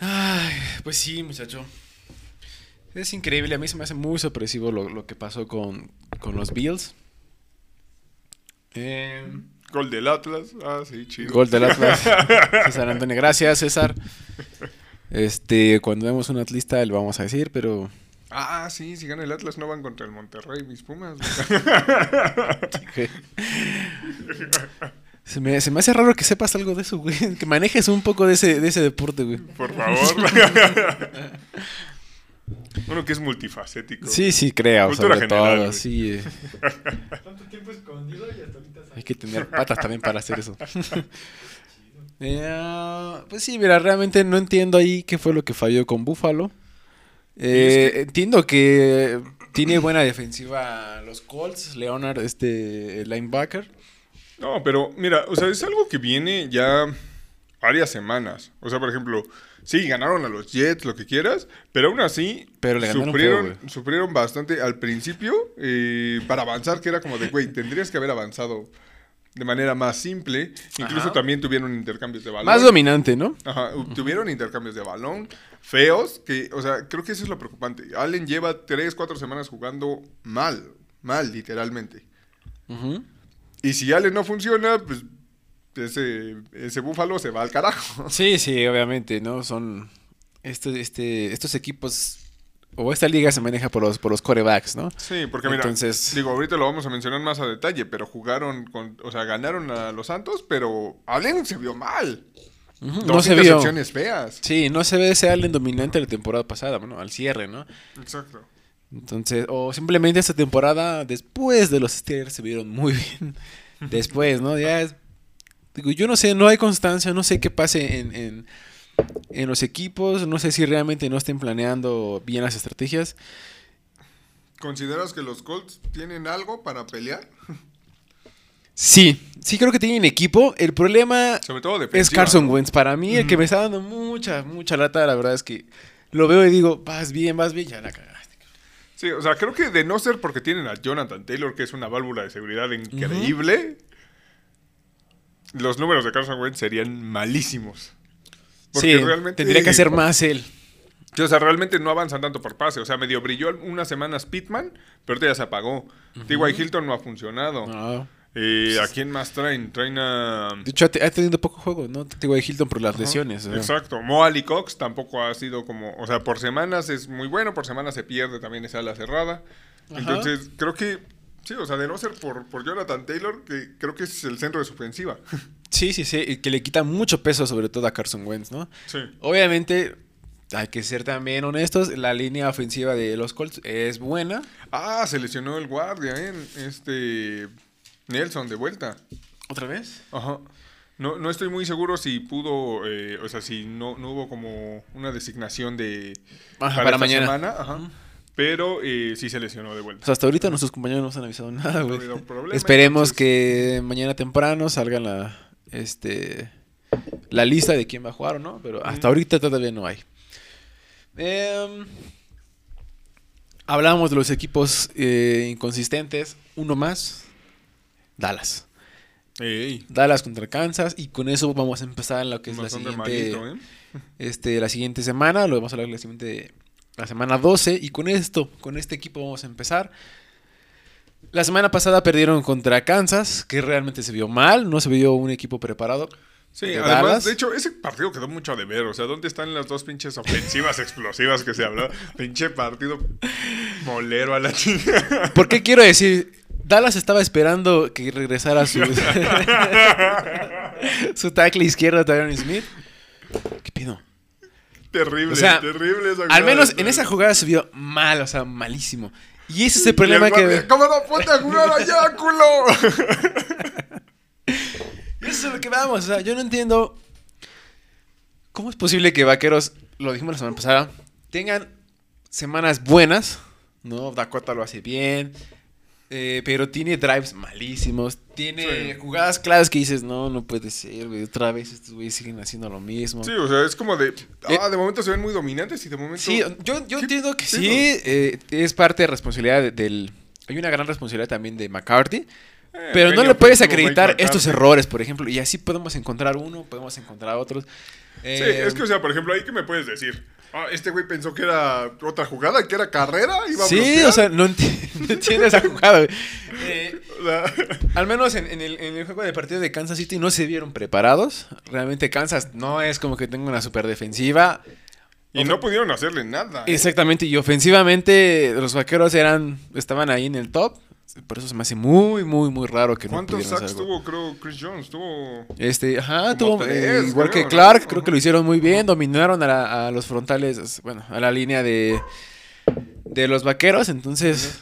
Ay, pues sí, muchacho. Es increíble, a mí se me hace muy sorpresivo lo, lo que pasó con, con los Bills. Eh, Gol del Atlas. Ah, sí, chido. gol del Atlas. César Antonio, gracias César. Este, cuando vemos un atlista lo vamos a decir, pero Ah, sí, si gana el Atlas no van contra el Monterrey, mis Pumas. [LAUGHS] se me, se me hace raro que sepas algo de eso, güey. Que manejes un poco de ese, de ese deporte, güey. Por favor. [LAUGHS] Uno que es multifacético. Sí, sí, creo, Cultura sobre general, todo, sí. eh. Tanto tiempo escondido y hasta ahorita Hay que tener patas también para hacer eso. [LAUGHS] Eh, pues sí, mira, realmente no entiendo ahí qué fue lo que falló con Buffalo. Eh, es que- Entiendo que tiene buena defensiva los Colts, Leonard, este linebacker. No, pero mira, o sea, es algo que viene ya varias semanas. O sea, por ejemplo, sí, ganaron a los Jets, lo que quieras, pero aún así Pero le ganaron sufrieron, feo, güey. sufrieron bastante al principio eh, para avanzar, que era como de, güey, tendrías que haber avanzado de manera más simple. Incluso Ajá. también tuvieron intercambios de balón. Más dominante, ¿no? Ajá, tuvieron intercambios de balón feos, que, o sea, creo que eso es lo preocupante. Allen lleva 3, 4 semanas jugando mal, mal, literalmente. Ujú. Y si Allen no funciona, pues ese, ese búfalo se va al carajo. Sí, sí, obviamente, ¿no? Son este, este, estos equipos o esta liga se maneja por los, por los corebacks, ¿no? Sí, porque mira, Entonces- digo, ahorita lo vamos a mencionar más a detalle, pero jugaron con, o sea, ganaron a los Santos, pero Allen se vio mal. Dos No se vio. feas. Sí, no se ve ese Allen dominante la temporada pasada, bueno, al cierre, ¿no? Exacto. Entonces, o simplemente esta temporada, después de los Steelers, se vieron muy bien. [LAUGHS] Después, ¿no? Ya es- Digo, yo no sé, no hay constancia, no sé qué pase en, en, en los equipos, no sé si realmente no estén planeando bien las estrategias. ¿Consideras que los Colts tienen algo para pelear? Sí, sí creo que tienen equipo. El problema Sobre todo es. Carson. Wentz. Para mí, el que me está dando mucha, mucha lata, la verdad es que lo veo y digo, vas bien, vas bien, ya la cagaste. Sí, o sea, creo que de no ser porque tienen a Jonathan Taylor, que es una válvula de seguridad increíble, los números de Carson Wentz serían malísimos. Sí, tendría que hacer más él. O sea, realmente no avanzan tanto por pase. O sea, medio brilló unas semanas Pittman, pero ahorita ya se apagó. T.Y. Hilton no ha funcionado. No. Eh, ¿A quién más traen? Traen a... De hecho, ha, te- ha tenido poco juego, ¿no? Digo, Hilton por las lesiones. o sea. Exacto. Mo Ali Cox tampoco ha sido como... O sea, por semanas es muy bueno, por semanas se pierde también esa ala cerrada. Ajá. Entonces, creo que... Sí, o sea, de no ser por, por Jonathan Taylor, que creo que es el centro de su ofensiva. [LAUGHS] Sí, sí, sí. y que le quita mucho peso, sobre todo a Carson Wentz, ¿no? sí. Obviamente, hay que ser también honestos. La línea ofensiva de los Colts es buena. Ah, se lesionó el guardia, ¿eh? Este... Nelson, de vuelta. ¿Otra vez? Ajá. No, no estoy muy seguro si pudo, eh, o sea, si no, no hubo como una designación de Ajá, para esta mañana. semana, ajá. Pero eh, sí se lesionó de vuelta. O sea, hasta ahorita nuestros compañeros no nos han avisado [LAUGHS] nada, No güey. problema, Esperemos entonces- que mañana temprano salga la, este, la lista de quién va a jugar o no, pero hasta ahorita todavía no hay. Em, hablamos de los equipos eh, inconsistentes. Uno más, Dallas. Ey, Dallas contra Kansas y con eso vamos a empezar lo que es la siguiente, malito, ¿eh? este, la siguiente semana, lo vamos a hablar la siguiente, la semana 12 y con esto, con este equipo vamos a empezar. La semana pasada perdieron contra Kansas, que realmente se vio mal, no se vio un equipo preparado. Sí, de además, Dallas. de hecho, ese partido quedó mucho a deber. O sea, ¿dónde están las dos pinches ofensivas [LAUGHS] explosivas que se habló? Pinche partido molero a la chica. [LAUGHS] ¿Por qué quiero decir? Dallas estaba esperando que regresara su, [LAUGHS] su tackle izquierdo, Tyron Smith. ¿Qué pido? Terrible, O sea, terrible esa Al menos en esa jugada se vio mal, o sea, malísimo. Y ese es el problema el que... ¿Cómo no ponte a jugar allá, culo? [LAUGHS] Eso es lo que vamos. O sea, yo no entiendo. ¿Cómo es posible que vaqueros, lo dijimos la semana pasada, tengan semanas buenas? ¿No? Dakota lo hace bien. Eh, pero tiene drives malísimos. Tiene Sí. jugadas claras que dices, no, no puede ser, güey. Otra vez estos güeyes siguen haciendo lo mismo. Sí, o sea, es como de. Ah, de momento se ven muy dominantes y de momento. Sí, yo, yo ¿Qué entiendo que sí, eh, es parte de responsabilidad de- del... Hay una gran responsabilidad también de McCarthy, Eh, pero no le puedes acreditar estos errores, por ejemplo, y así podemos encontrar uno, podemos encontrar otros. Sí, Eh, es que, o sea, por ejemplo, ahí que me puedes decir. Ah, este güey pensó que era otra jugada, que era carrera, iba a Sí, bloquear. o sea, no enti- [LAUGHS] no entiendo esa jugada, güey. Eh, O sea, [LAUGHS] al menos en, en el, en el juego de partido de Kansas City no se vieron preparados. Realmente Kansas no es como que tenga una super defensiva. y no pudieron hacerle nada. ¿eh? Exactamente, y ofensivamente los vaqueros eran estaban ahí en el top. Por eso se me hace muy, muy, muy raro que no ¿Cuántos sacks algo. tuvo, creo, Chris Jones? Tuvo. Este, ajá, tuvo, eh, igual creo, que Clark, ¿no? creo que lo hicieron muy bien, dominaron a, la- a los frontales, bueno, a la línea de, de los vaqueros, entonces...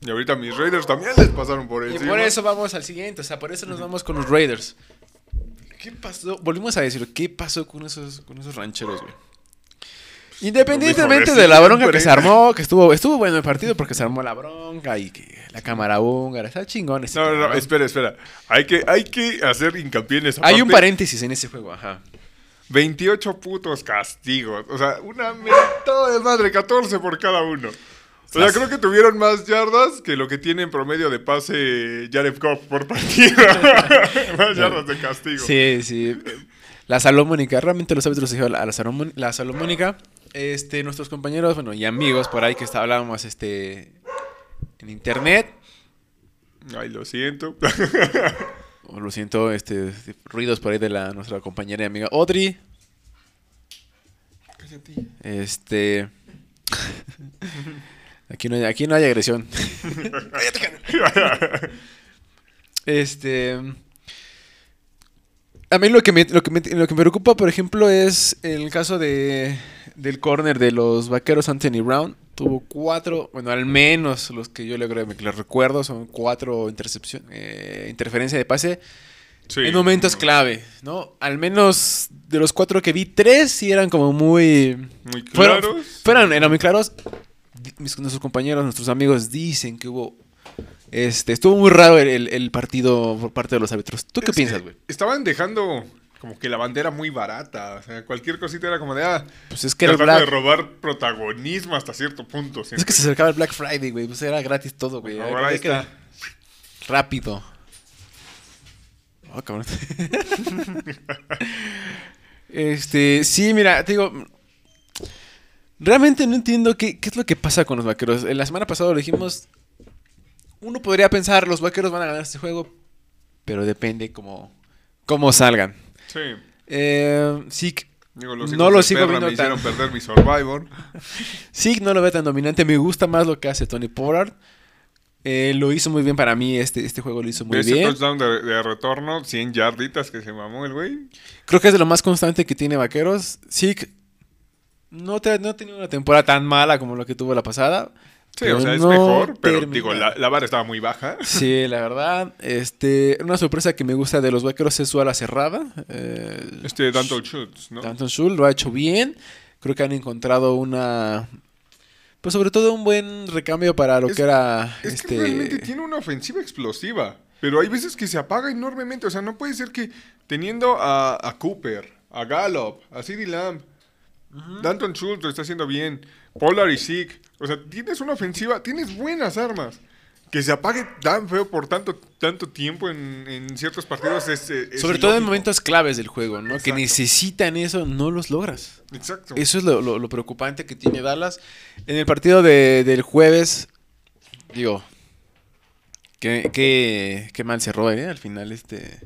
Y ahorita mis Raiders también les pasaron por Y encima. por eso vamos al siguiente, o sea, por eso nos vamos con los Raiders. ¿Qué pasó? Volvimos a decir, ¿qué pasó con esos, con esos rancheros, güey? Independientemente de la bronca que se armó, que estuvo, estuvo bueno el partido porque se armó la bronca y que la cámara húngara, está chingón ese No, no, espera, espera. Hay que, hay que hacer hincapié en esa Hay un paréntesis en ese juego, ajá. 28 putos castigos. O sea, una mentada de madre, 14 por cada uno. O sea, creo que tuvieron más yardas que lo que tiene en promedio de pase Jared Goff por partido. [LAUGHS] más yardas de castigo. Sí, sí. La Salomónica, realmente los árbitros se dijeron a la Salomónica. Este, nuestros compañeros, bueno, y amigos por ahí que está, hablábamos este, en internet. Ay, lo siento. [LAUGHS] Lo siento, este, ruidos por ahí de la, nuestra compañera y amiga Audrey. Este. [LAUGHS] Aquí no hay, aquí no hay agresión. [LAUGHS] Este. A mí lo que, me, lo, que me, lo que me preocupa, por ejemplo, es el caso de, del corner de los vaqueros Anthony Brown. Tuvo cuatro, bueno, al menos los que yo le, les recuerdo, son cuatro intercepción, eh, interferencia de pase Sí. en momentos clave, ¿no? Al menos de los cuatro que vi, tres sí eran como muy... Muy Fueron, claros. fueron- eran muy claros. Mis- nuestros compañeros, nuestros amigos dicen que hubo... Este, estuvo muy raro el, el- el partido por parte de los árbitros. ¿Tú qué Es piensas, güey? Estaban dejando como que la bandera muy barata. O sea, cualquier cosita era como de, ah, Pues es que era tratando de Black... robar protagonismo hasta cierto punto. Es que se acercaba el Black Friday, güey. Pues era gratis todo, güey. Ahora que- está. Rápido. Oh, cabrón. [LAUGHS] este, sí, mira, te digo. Realmente no entiendo qué, qué es lo que pasa con los vaqueros. En la semana pasada lo dijimos. Uno podría pensar, los vaqueros van a ganar este juego. Pero depende cómo, cómo salgan. Sí. Eh, Digo, los No lo sigo viendo me hicieron tan- perder mi Survivor. [LAUGHS] no lo veo tan dominante. Me gusta más lo que hace Tony Pollard. Eh, lo hizo muy bien para mí. Este, este juego lo hizo muy De ese bien. touchdown de, de retorno, 100 yarditas que se mamó el güey. Creo que es de lo más constante que tiene Vaqueros. Que no, te- no ha tenido una temporada tan mala como lo que tuvo la pasada. Sí, o sea, es no mejor, pero digo, la, la vara estaba muy baja. [LAUGHS] Sí, la verdad. Este, una sorpresa que me gusta de los Vaqueros es su ala cerrada. Eh, Este Danton Schultz, ¿no? Danton Schul lo ha hecho bien. Creo que han encontrado una... Pues sobre todo un buen recambio para lo Es- que era... Es este... que realmente tiene una ofensiva explosiva. Pero hay veces que se apaga enormemente. O sea, no puede ser que teniendo a, a Cooper, a Gallup, a CeeDee Lamb, Danton Schultz lo está haciendo bien, Polar y Zeke. O sea, tienes una ofensiva, tienes buenas armas. Que se apague tan feo por tanto, tanto tiempo en, en ciertos partidos es, eh, es Sobre todo en momentos claves del juego, ¿no? Que necesitan eso, no los logras. Exacto. Eso es lo, lo- lo preocupante que tiene Dallas. En el partido de- del jueves, digo, qué, qué- qué mal cerró, ¿eh? Al final, este...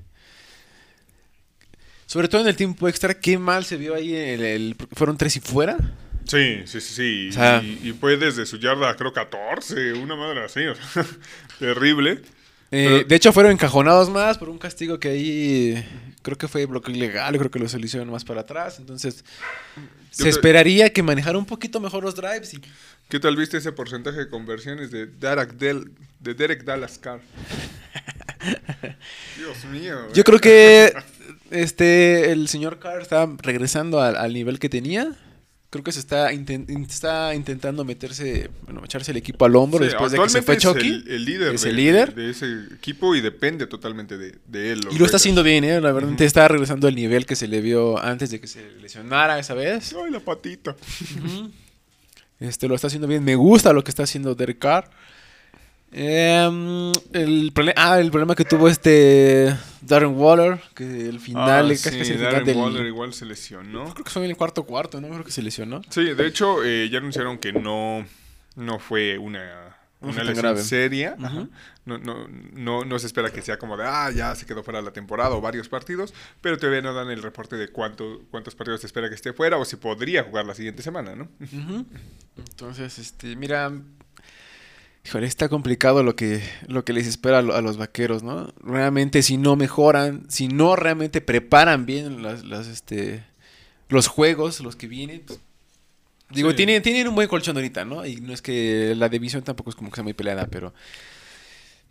Sobre todo en el tiempo extra, qué mal se vio ahí. El, el- fueron tres y fuera. Sí, sí, sí, sí. O sea- y, y fue desde su yarda, creo, 14, una madre así. o sea, [LAUGHS] terrible. Eh, Pero- de hecho, fueron encajonados más por un castigo que ahí creo que fue bloqueo ilegal. Creo que lo solucionaron más para atrás. Entonces, se esperaría que manejara un poquito mejor los drives. Y ¿Qué tal viste ese porcentaje de conversiones de Derek, Del, de Derek Dallas Carr? [LAUGHS] Dios mío. Yo eh. creo que este el señor Carr está regresando al, al nivel que tenía. Creo que se está, está intentando meterse, bueno, echarse el equipo al hombro Sí, después de que se fue Chucky. es el, el líder, Es de, el líder. de ese equipo y depende totalmente de, de él. Y lo está haciendo bien, ¿eh? La verdad, está regresando al nivel que se le vio antes de que se lesionara esa vez. Ay, la patita. Este lo está haciendo bien. Me gusta lo que está haciendo Derek Carr. Em, el, ah, el problema que tuvo este Darren Waller, que el final, Ah, casi sí, casi Darren del- Waller igual se lesionó. Creo que fue en el cuarto cuarto, ¿no? Creo que se lesionó. Sí, de hecho, eh, ya anunciaron que no, no fue una, No una lesión grave. seria. Ujú. Ajá. no, no, no, no se espera que sea como de, ah, ya se quedó fuera la temporada o varios partidos, pero todavía no dan el reporte de cuánto, cuántos partidos se espera que esté fuera o si podría jugar la siguiente semana, ¿no? Entonces, este, mira, híjole, está complicado lo que, lo que les espera a, lo- a los vaqueros, ¿no? Realmente si no mejoran, si no realmente preparan bien las, las, este, los juegos, los que vienen, pues, digo, Sí. tienen, tienen un buen colchón ahorita, ¿no? Y no es que la división tampoco es como que sea muy peleada, pero...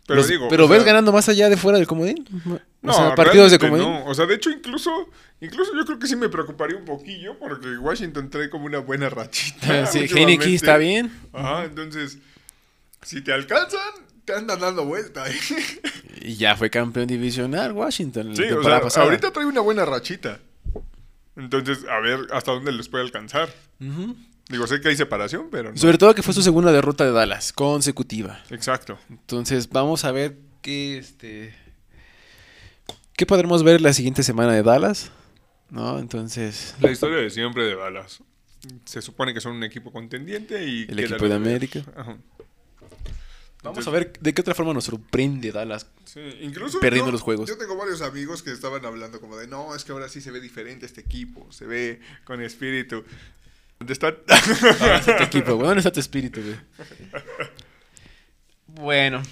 Pero los- digo, pero ves sea, ganando más allá de fuera del comodín. No, o sea, partidos de comodín. no. O sea, de hecho, incluso, incluso yo creo que sí me preocuparía un poquillo porque Washington trae como una buena rachita. sí, últimamente. [LAUGHS] Heineken está bien. Ajá, entonces, si te alcanzan, te andan dando vuelta. ¿eh? Y ya fue campeón divisional Washington. Sí, o sea, pasada. ahorita trae una buena rachita. Entonces, a ver hasta dónde les puede alcanzar. Digo, sé que hay separación, pero no. Sobre todo que fue su segunda derrota de Dallas, consecutiva. Exacto. Entonces, vamos a ver qué este qué podremos ver la siguiente semana de Dallas, ¿no? Entonces, La historia de siempre de Dallas. Se supone que son un equipo contendiente y... El equipo de. América. Ajá. Vamos a ver de qué otra forma nos sorprende Dallas. Sí, incluso Perdiendo yo- los juegos. Yo tengo varios amigos que estaban hablando como de, no, es que ahora sí se ve diferente este equipo, se ve con espíritu. ¿Dónde están? ¿Dónde está tu equipo, güey? ¿Dónde está tu espíritu, güey? Bueno,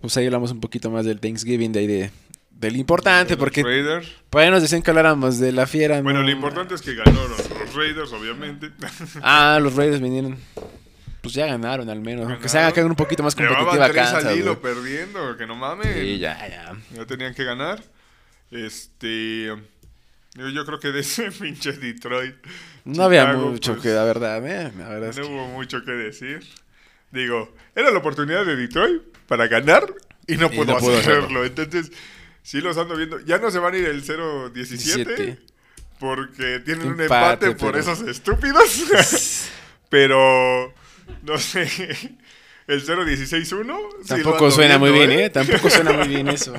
pues ahí hablamos un poquito más del Thanksgiving Day de, del importante, porque Raiders. por ahí nos decían que habláramos de la fiera. Bueno, ¿no? lo importante es que ganaron los Raiders, obviamente. Ah, los Raiders vinieron. Pues ya ganaron al menos. Aunque se haga que hagan un poquito más competitiva tres Kansas, al hilo güey. perdiendo, que no mames. Sí, ya, ya. Ya tenían que ganar. Este. Yo, yo creo que de ese [LAUGHS] pinche Detroit. No había Chicago, mucho pues, que, la verdad, eh. La verdad es No que- hubo mucho que decir. Digo, era la oportunidad de Detroit para ganar y no Y pudo no pudo hacerlo. hacerlo. Entonces, sí los ando viendo. Ya no se van a ir el 0-17 17. porque tienen un Empate, empate por pero- esos estúpidos. [LAUGHS] pero, no sé. El 0-16-1. sí lo Tampoco suena muy bien, ¿eh? Tampoco suena muy bien eso.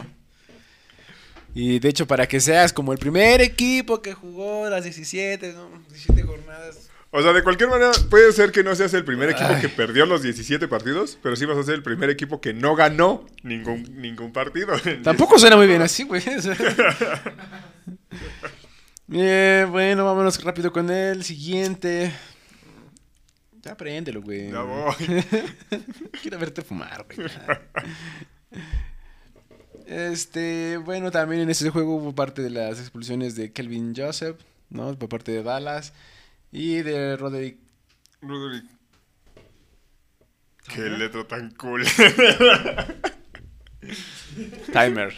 Y de hecho, para que seas como el primer equipo que jugó las 17, ¿no? 17 jornadas. O sea, de cualquier manera, puede ser que no seas el primer equipo Ay. que perdió los 17 partidos, pero sí vas a ser el primer equipo que no ganó ningún, ningún partido. [LAUGHS] Tampoco suena muy bien así, güey. [LAUGHS] Bien, bueno, vámonos rápido con el siguiente. Ya préndelo, güey. Ya voy. [LAUGHS] Quiero verte fumar, güey. Este, bueno, también en ese juego hubo parte de las expulsiones de Kelvin Joseph, ¿no? Por parte de Dallas y de Roderick Roderick. Qué letra tan cool. [LAUGHS] Timer.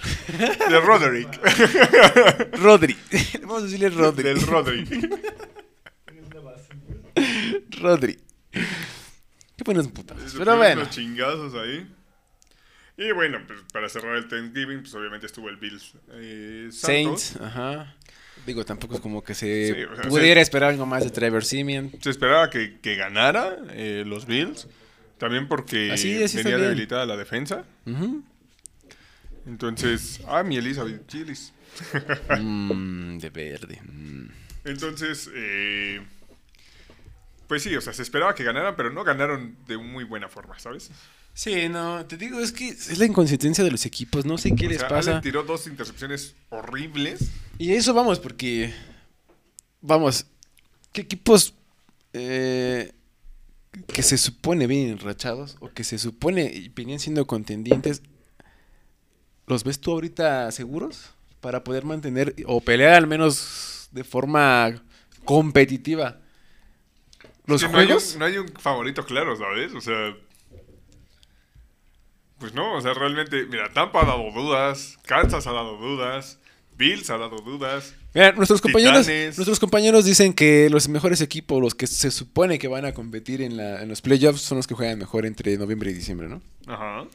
De Roderick. [LAUGHS] Rodri. Vamos a decirle Rodri. Del Roderick. Rodri. Qué buenos putas. Se Pero bueno. chingazos ahí. Y bueno, pues para cerrar el Thanksgiving, pues obviamente estuvo el Bills eh, Santos. Saints, ajá. Digo, tampoco es como que se Sí, o sea, pudiera esperar algo más de Trevor Simeon. Se esperaba que, que ganara eh, los Bills. También porque Así es, venía debilitada la defensa. Entonces, ah, mi Elizabeth Chilis. [LAUGHS] Mm, de verde. mm. Entonces, eh, pues sí, o sea, se esperaba que ganaran, pero no ganaron de muy buena forma, ¿sabes? Sí, no, te digo, es que es la inconsistencia de los equipos, no sé qué O les sea, pasa. Allen tiró dos intercepciones horribles. Y eso vamos, porque. Vamos. ¿Qué equipos eh, que se supone bien enrachados o que se supone y venían siendo contendientes, los ves tú ahorita seguros para poder mantener o pelear al menos de forma competitiva? Los Sí, no hay un- juegos. No hay, un, favorito claro, ¿sabes? O sea. Pues no, o sea, realmente, mira, Tampa ha dado dudas, Kansas ha dado dudas, Bills ha dado dudas. Mira, nuestros compañeros, Titanes. nuestros compañeros dicen que los mejores equipos, los que se supone que van a competir en, la- en los playoffs, son los que juegan mejor entre noviembre y diciembre, ¿no? Ajá.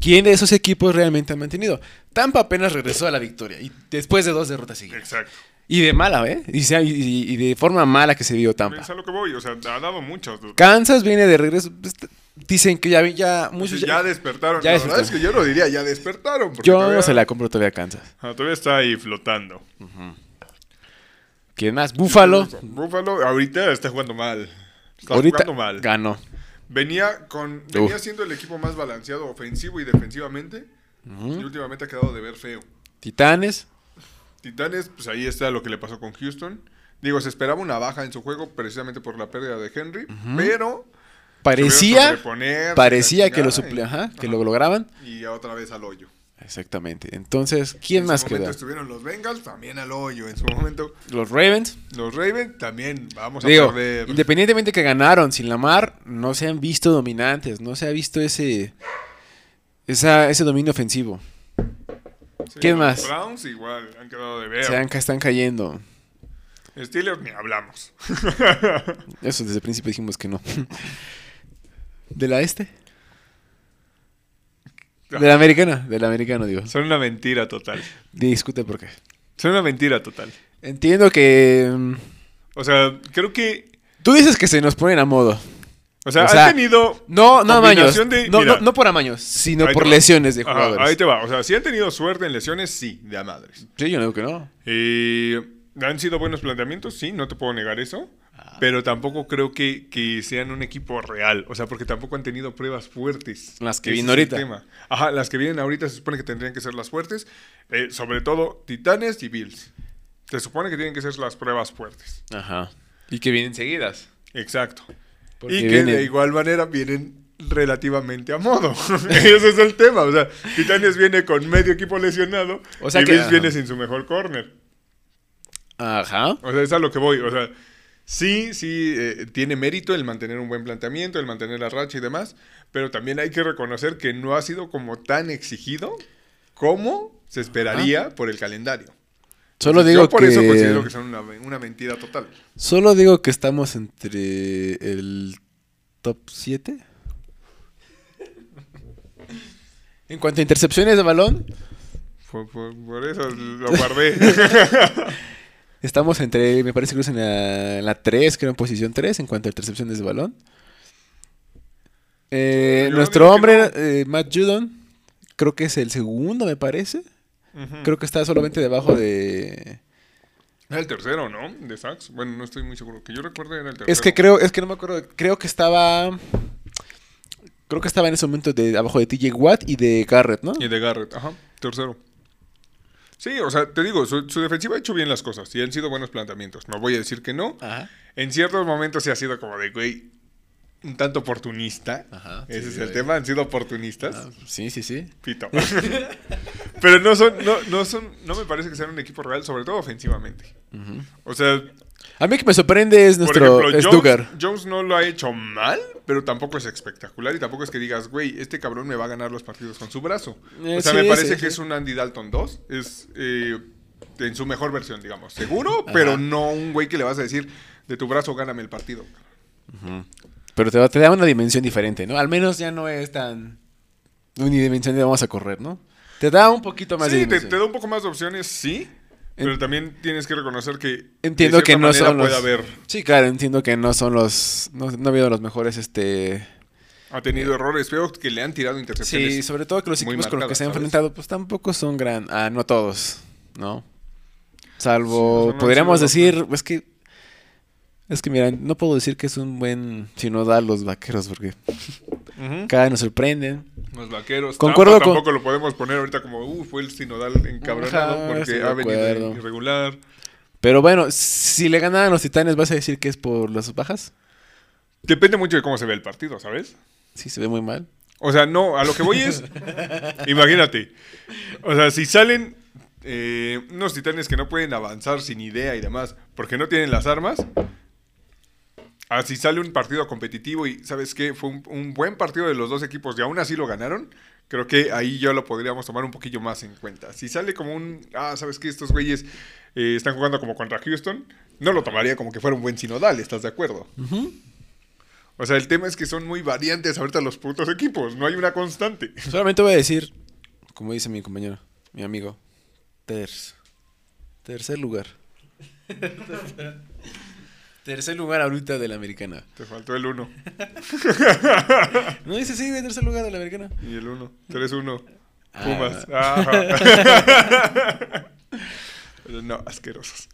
¿Quién de esos equipos realmente ha mantenido? Tampa apenas regresó a la victoria y después de dos derrotas seguidas. Exacto. Y de mala, ¿eh? Y, sea- y- y de forma mala que se vio Tampa. Es a lo que voy, o sea, ha dado muchas. Kansas viene de regreso. Est- Dicen que ya, ya muchos ya, ya- despertaron. ya la verdad despertaron. es que yo no diría ya despertaron. yo todavía, se la compro todavía a Kansas. Ah, todavía está ahí flotando. ¿Quién más? Buffalo. Búfalo ahorita está jugando mal. Está Ahorita jugando mal. ganó. Venía con venía siendo el equipo más balanceado ofensivo y defensivamente. Y últimamente ha quedado de ver feo. Titanes. Titanes, pues ahí está lo que le pasó con Houston. Digo, se esperaba una baja en su juego precisamente por la pérdida de Henry, pero Parecía, parecía la que lo ajá, que lo lograban. y otra vez al hoyo. Exactamente. Entonces, ¿quién en más su momento queda? estuvieron los Bengals, también al hoyo. En su momento, Los Ravens. los Ravens, también vamos a perder. independientemente que ganaron sin Lamar, no se han visto dominantes, no se ha visto ese esa, ese dominio ofensivo. Sí, ¿quién los más? Browns igual, han quedado de ver. Se han- están cayendo. Steelers ni hablamos. [LAUGHS] Eso desde el principio dijimos que no. [LAUGHS] ¿De la este? De la americana, de la americana digo. Son una mentira total. Discute por qué. Son una mentira total. Entiendo que mm, O sea, creo que. tú dices que se nos ponen a modo. O sea, O sea, han tenido. No, no amaños. de- no, no, no por amaños, sino por lesiones de Ajá, jugadores. ahí te va. O sea, si han tenido suerte en lesiones, sí, de a madres. Sí, yo no digo que no. Eh, han sido buenos planteamientos, sí, no te puedo negar eso. Ah. Pero tampoco creo que, que sean un equipo real. O sea, porque tampoco han tenido pruebas fuertes. Las que vienen ahorita. tema. Ajá, las que vienen ahorita se supone que tendrían que ser las fuertes. Eh, sobre todo Titanes y Bills. Se supone que tienen que ser las pruebas fuertes. Ajá. Y que vienen seguidas. Exacto. Porque y que de igual manera vienen relativamente a modo. [LAUGHS] [LAUGHS] Ese es el tema. O sea, Titanes viene con medio equipo lesionado O sea y que- Bills ajá. viene sin su mejor corner. Ajá. O sea, es a lo que voy. O sea, sí, sí, eh, tiene mérito el mantener un buen planteamiento, el mantener la racha y demás, pero también hay que reconocer que no ha sido como tan exigido como se esperaría por el calendario. Solo Yo digo por que... eso considero que son una, una mentira total. Solo digo que estamos entre el top 7. [LAUGHS] En cuanto a intercepciones de balón, Por, por- por eso lo guardé. [LAUGHS] estamos entre, me parece que es en la, en la 3, creo en posición 3 en cuanto a intercepciones de balón. Eh, Yo nuestro hombre, no. eh, Matt Judon, creo que es el segundo, me parece. Creo que está solamente debajo de... Era el tercero, ¿no? De Sachs. Bueno, no estoy muy seguro. Que yo recuerde era el tercero. Es que creo, es que no me acuerdo, creo que estaba... Creo que estaba en ese momento de abajo de TJ Watt y de Garrett, ¿no? Y de Garrett, ajá, tercero. Sí, o sea, te digo, su, su defensiva ha hecho bien las cosas y han sido buenos planteamientos. No voy a decir que no. Ajá. En ciertos momentos sí ha sido como de, güey, un tanto oportunista. Ajá, Ese sí, es el tema, han sido oportunistas. Ah, sí, sí, sí. Pito. [LAUGHS] [LAUGHS] Pero no son, no, no son, no me parece que sean un equipo real, sobre todo ofensivamente. O sea, A mí que me sorprende es nuestro ejemplo, es Jones, Dugar. Jones no lo ha hecho mal, pero tampoco es espectacular y tampoco es que digas, güey, este cabrón me va a ganar los partidos con su brazo. Eh, o sea, sí, me parece sí, que sí. es un Andy Dalton 2, es eh, en su mejor versión, digamos. Seguro, pero no un güey que le vas a decir, de tu brazo gáname el partido. Pero te, da- te da una dimensión diferente, ¿no? Al menos ya no es tan unidimensional de vamos a correr, ¿no? Te da un poquito más de Sí, te, dimensión. te da un poco más de opciones, sí. Pero también tienes que reconocer que Entiendo de que no son los... puede haber Sí, claro, entiendo que no son los... No, no ha habido los mejores, este... ha tenido errores feos que le han tirado intercepciones. Sí, sobre todo que los equipos con los que se han ¿sabes? enfrentado, pues tampoco son gran... Ah, no todos, ¿no? Salvo, Sí, no podríamos decir, es que... Es que mira, no puedo decir que es un buen sinodal los vaqueros, porque cada vez nos sorprenden. Los vaqueros. Concuerdo Tampa con- Tampoco lo podemos poner ahorita como, uh, fue el sinodal encabronado Ajá, porque ha venido irregular. Pero bueno, si le ganaran los titanes, ¿vas a decir que es por las bajas? Depende mucho de cómo se ve el partido, ¿sabes? Sí, se ve muy mal. O sea, no, a lo que voy es, [LAUGHS] imagínate, o sea, si salen eh, unos titanes que no pueden avanzar sin idea y demás, porque no tienen las armas, así sale un partido competitivo y, ¿sabes qué? Fue un, un buen partido de los dos equipos y aún así lo ganaron, creo que ahí ya lo podríamos tomar un poquillo más en cuenta. Si sale como un, ah, ¿sabes qué? Estos güeyes eh, están jugando como contra Houston, no lo tomaría como que fuera un buen sinodal, ¿estás de acuerdo? O sea, el tema es que son muy variantes ahorita los putos equipos, no hay una constante. Solamente voy a decir, como dice mi compañero, mi amigo, Ters. Tercer lugar. [LAUGHS] tercer lugar ahorita de la americana. Te faltó el 1 [LAUGHS] No dice sí, güey, tercer lugar de la americana. y el 1. 3-1. Ah. Pumas. Pero no, asquerosos.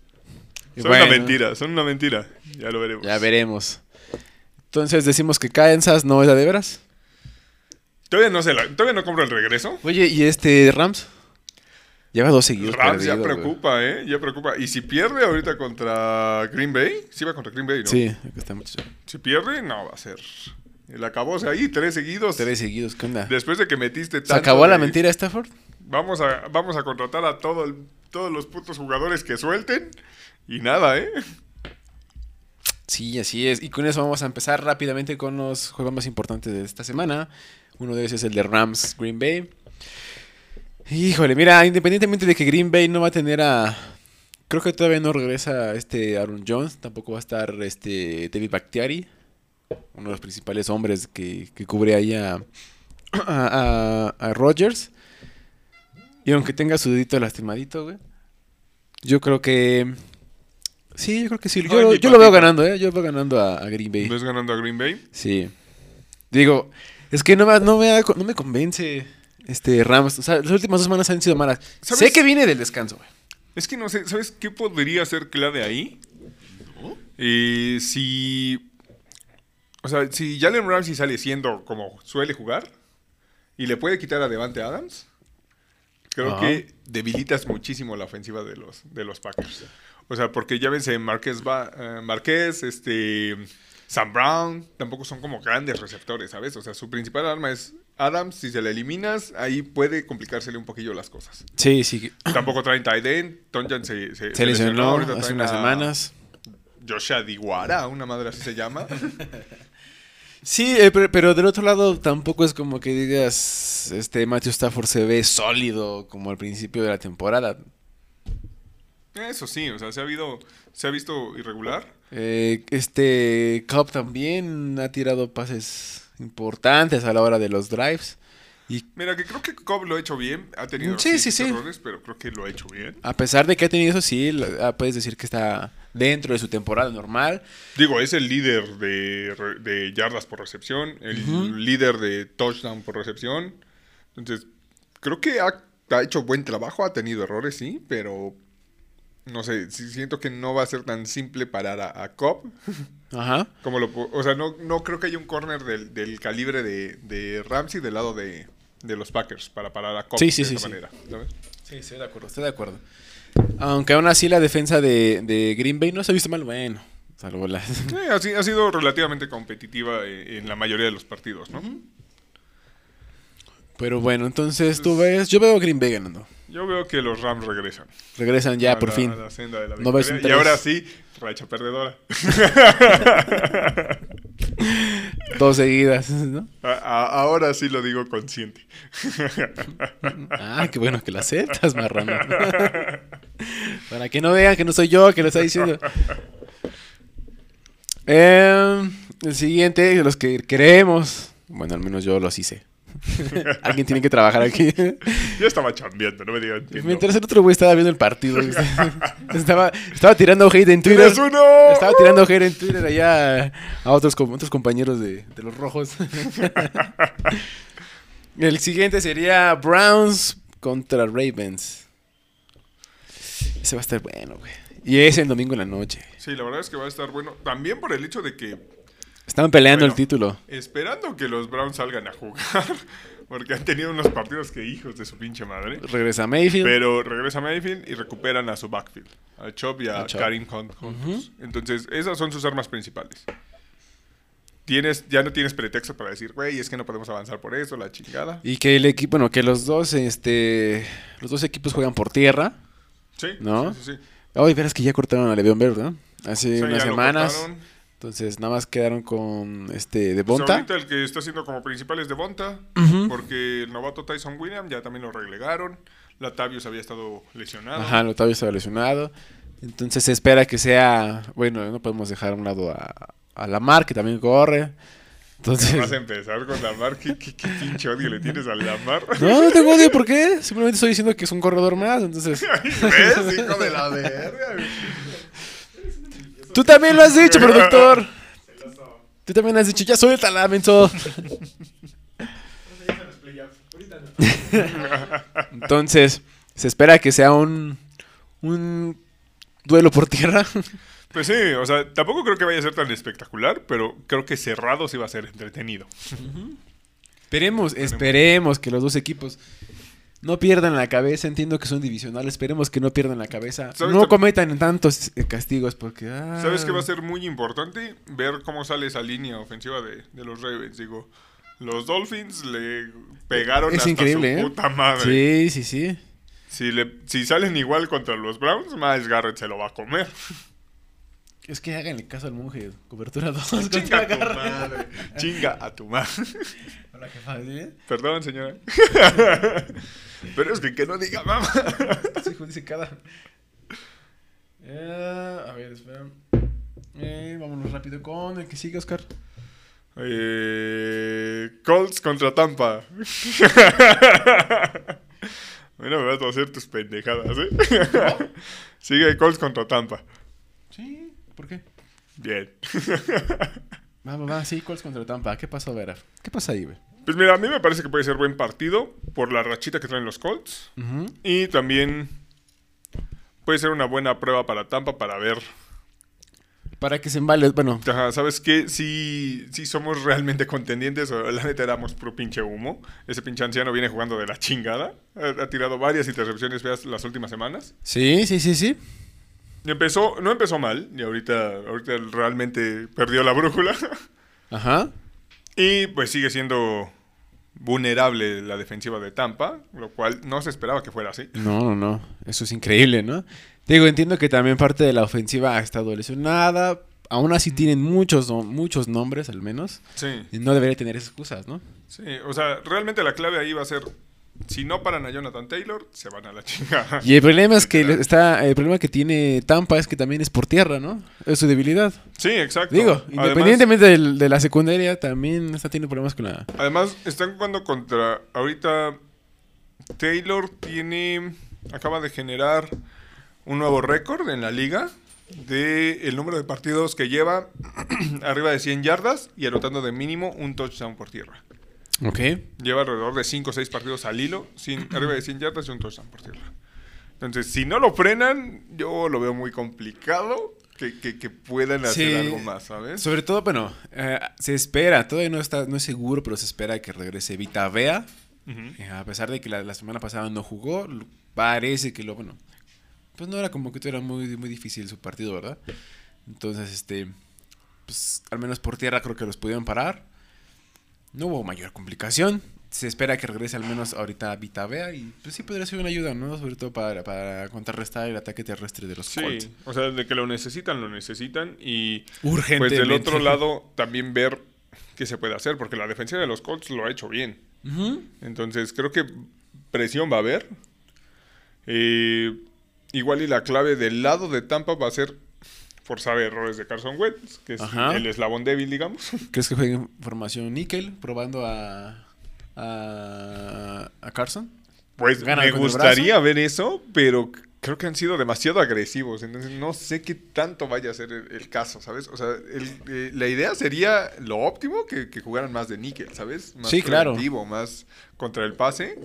Y Son bueno, una mentira, son una mentira. Ya lo veremos. Ya veremos. Entonces decimos que Kansas no es la de veras. Todavía no, se la- todavía no compro el regreso. Oye, ¿y este Rams? Lleva dos seguidos. Rams ya preocupa, ¿eh? Ya preocupa. Y si pierde ahorita contra Green Bay, sí va contra Green Bay, ¿no? Sí, aquí está mucho. Si pierde, no, va a ser. El acabose ahí, tres seguidos. Tres seguidos, ¿qué onda? Después de que metiste tanto ¿Se acabó la mentira Stafford? Vamos a, vamos a contratar a todo el- todos los putos jugadores que suelten. Y nada, ¿eh? Sí, así es. Y con eso vamos a empezar rápidamente con los juegos más importantes de esta semana. Uno de ellos es el de Rams Green Bay. Híjole, mira, independientemente de que Green Bay no va a tener a. Creo que todavía no regresa este Aaron Jones. Tampoco va a estar este David Bakhtiari. Uno de los principales hombres que, que cubre ahí a, a, a- a Rodgers. Y aunque tenga su dedito lastimadito, güey. Yo creo que. Sí, yo creo que sí. Yo, yo lo veo ganando, ¿eh? Yo veo ganando a, a Green Bay. ¿Ves ganando a Green Bay? Sí. Digo, es que no me, no me, no me convence este Rams. O sea, las últimas dos semanas han sido malas. ¿Sabes? Sé que viene del descanso, güey. Es que no sé, ¿sabes qué podría ser clave ahí? Eh, si. O sea, si Jalen Ramsey sale siendo como suele jugar y le puede quitar a Devante Adams, creo Ajá. que debilitas muchísimo la ofensiva de los, de los Packers. O sea, porque ya ven, Marqués, va, eh, Marqués, este. Sam Brown tampoco son como grandes receptores, ¿sabes? O sea, su principal arma es Adams. Si se le eliminas, ahí puede complicársele un poquillo las cosas. Sí, sí. Tampoco traen end. Tonjan se, se, Se lesionó hace unas semanas. Joshua Diguara, una madre así se llama. [LAUGHS] Sí, eh, pero, pero del otro lado tampoco es como que digas, este Matthew Stafford se ve sólido como al principio de la temporada. Eso sí, o sea, se ha, habido, se ha visto irregular. Eh, este Cobb también ha tirado pases importantes a la hora de los drives. Y Mira, que creo que Cobb lo ha hecho bien. Ha tenido Sí, sí, sí. errores, pero creo que lo ha hecho bien. a pesar de que ha tenido eso, sí, ah, puedes decir que está dentro de su temporada normal. Digo, es el líder de, yardas por recepción, el líder de touchdown por recepción. Entonces, creo que ha, ha hecho buen trabajo, ha tenido errores, sí, pero no sé, siento que no va a ser tan simple parar a, a Cobb. [LAUGHS] Ajá. Como lo, o sea, no, no creo que haya un corner del, del calibre de, de Ramsey del lado de, de los Packers para parar a Cobb Sí, sí, de sí, esa sí. manera. ¿sabes? Sí, estoy de acuerdo, estoy de acuerdo. Aunque aún así la defensa de, de Green Bay no se ha visto mal, bueno. Salvo las... Eh, ha, si- ha sido relativamente competitiva eh, en la mayoría de los partidos, ¿no? Pero bueno, entonces tú ves, yo veo a Green Bay ganando. Yo veo que los Rams regresan. Regresan ya a por la- fin. a la senda de la No ves y ahora sí, racha perdedora. [LAUGHS] Dos seguidas, ¿no? A- a- ahora sí lo digo consciente. Ah, qué bueno que lo aceptas, marrano. [LAUGHS] Para que no vean que no soy yo que lo está diciendo. Eh, el siguiente, los que creemos. Bueno, al menos yo los hice. [LAUGHS] Alguien tiene que trabajar aquí. [LAUGHS] Yo estaba chambeando, no me digan. Mientras el otro güey estaba viendo el partido. [LAUGHS] estaba, estaba tirando hate en Twitter. Estaba tirando hate en Twitter allá a otros, otros compañeros de, de los rojos. el siguiente sería Browns contra Ravens. Ese va a estar bueno, güey. Y es el domingo en la noche. Sí, la verdad es que va a estar bueno. También por el hecho de que, Estaban peleando Bueno. el título. esperando que los Browns salgan a jugar, [LAUGHS] porque han tenido unos partidos que hijos de su pinche madre. Regresa Mayfield. Pero regresa Mayfield y recuperan a su backfield, a Chop y a. Karim Hunt juntos. Entonces, esas son sus armas principales. Tienes, ya no tienes pretexto para decir, güey, es que no podemos avanzar por eso, la chingada. Y que el equipo, bueno, que los dos, este, los dos equipos juegan por tierra. Sí, ¿No? sí, sí, sí. Hoy verás que ya cortaron a Le'Veon Bell, ¿no? Hace unas semanas. cortaron. Entonces nada más quedaron con este de Pues ahorita el que está haciendo como principal es Devonta, porque el novato Tyson Williams ya también lo relegaron. Latavius había estado lesionado. Ajá, Otavio estaba lesionado. Entonces se espera que sea. Bueno, no podemos dejar a un lado a, a Lamar, que también corre. Entonces. Vas a empezar con Lamar. ¿Qué, qué, qué pinche odio le tienes a Lamar? [LAUGHS] No, no tengo odio, ¿por qué? Simplemente estoy diciendo que es un corredor más. Entonces. [LAUGHS] ¿Ves? Hijo de la verga. Tú también lo has dicho, [LAUGHS] productor. Tú también has dicho, ya suéltala, menso. [LAUGHS] [LAUGHS] Entonces, se espera que sea un. Un duelo por tierra. Pues sí, o sea, tampoco creo que vaya a ser tan espectacular, pero creo que cerrado sí va a ser entretenido. Esperemos, esperemos que los dos equipos no pierdan la cabeza. Entiendo que son divisionales. Esperemos que no pierdan la cabeza. ¿Sabes No cometan tantos eh, castigos porque. ah, ¿Sabes qué va a ser muy importante? Ver cómo sale esa línea ofensiva de, de los Ravens. Digo, los Dolphins le pegaron Es hasta increíble, su ¿eh? puta madre. Sí, sí, sí. Si, le, si salen igual contra los Browns, Miles Garrett se lo va a comer. Es que háganle caso al monje. Cobertura 2 [LAUGHS] Chinga a tu madre. Chinga a tu madre. [LAUGHS] ¿sí? Perdón, señora. [LAUGHS] Pero es que que no diga mamá. Hijo dice cada. Eh, a ver, espera. Eh, vámonos rápido con el que sigue, Oscar. Eh, Colts contra Tampa. [LAUGHS] bueno, me vas a hacer tus pendejadas, ¿eh? [LAUGHS] Sigue Colts contra Tampa. Sí, ¿por qué? Bien. Va, va, va, sí, Colts contra Tampa. ¿Qué pasó, Vera? ¿Qué pasa ahí, güey? Pues mira, a mí me parece que puede ser buen partido por la rachita que traen los Colts. Y también puede ser una buena prueba para Tampa para ver, Para que se embale, bueno, ajá, ¿sabes qué? Si, si somos realmente contendientes o la neta éramos puro pinche humo. Ese pinche anciano viene jugando de la chingada. Ha, ha tirado varias intercepciones las últimas semanas. sí, sí, sí, sí. empezó, no empezó mal, y ahorita, ahorita realmente perdió la brújula. [LAUGHS] Ajá. Y pues sigue siendo vulnerable la defensiva de Tampa, lo cual no se esperaba que fuera así. No, no, no. Eso es increíble, ¿no? Digo, entiendo que también parte de la ofensiva ha estado lesionada. Aún así tienen muchos, muchos nombres, al menos. Sí, Y no debería tener excusas, ¿no? sí, o sea, realmente la clave ahí va a ser, si no paran a Jonathan Taylor, se van a la chingada. Y el problema es que está, el problema que tiene Tampa es que también es por tierra, ¿no? Es su debilidad. Sí, exacto. Digo, Además- independientemente de la secundaria, también está teniendo problemas con la. Además, están jugando contra. Ahorita Taylor tiene. Acaba de generar un nuevo récord en la liga de el número de partidos que lleva [CLEARS THROAT] arriba de 100 yardas y anotando de mínimo un touchdown por tierra. Ok. Lleva alrededor de 5 o 6 partidos al hilo, sin, [CLEARS THROAT] arriba de 100 yardas y un touchdown por tierra. Entonces, si no lo frenan, yo lo veo muy complicado que, que- que puedan hacer Sí. algo más, ¿sabes? Sobre todo, bueno, eh, se espera, todavía no está, no es seguro, pero se espera que regrese Vita Vea. Eh, A pesar de que la, la semana pasada no jugó, parece que lo, bueno, pues no era como que era muy, muy difícil su partido, ¿verdad? Entonces, este, pues al menos por tierra creo que los pudieron parar. No hubo mayor complicación. Se espera que regrese al menos ahorita Vita Vea y pues sí podría ser una ayuda, ¿no? Sobre todo para, para contrarrestar el ataque terrestre de los Sí, Colts. o sea, de que lo necesitan, lo necesitan y Urgentemente. pues del otro [LAUGHS] lado también ver qué se puede hacer, porque la defensa de los Colts lo ha hecho bien. Entonces creo que presión va a haber. Eh, igual y la clave del lado de Tampa va a ser forzar errores de Carson Wentz, que es Ajá. el eslabón débil, digamos. [LAUGHS] ¿Crees que juegue en formación níquel probando a, a, a Carson? Pues Gana me gustaría ver eso, pero creo que han sido demasiado agresivos. Entonces no sé qué tanto vaya a ser el, el caso, ¿sabes? O sea, el- eh, la idea sería lo óptimo que, que jugaran más de níquel, ¿sabes? Más Sí, claro. más contra el pase.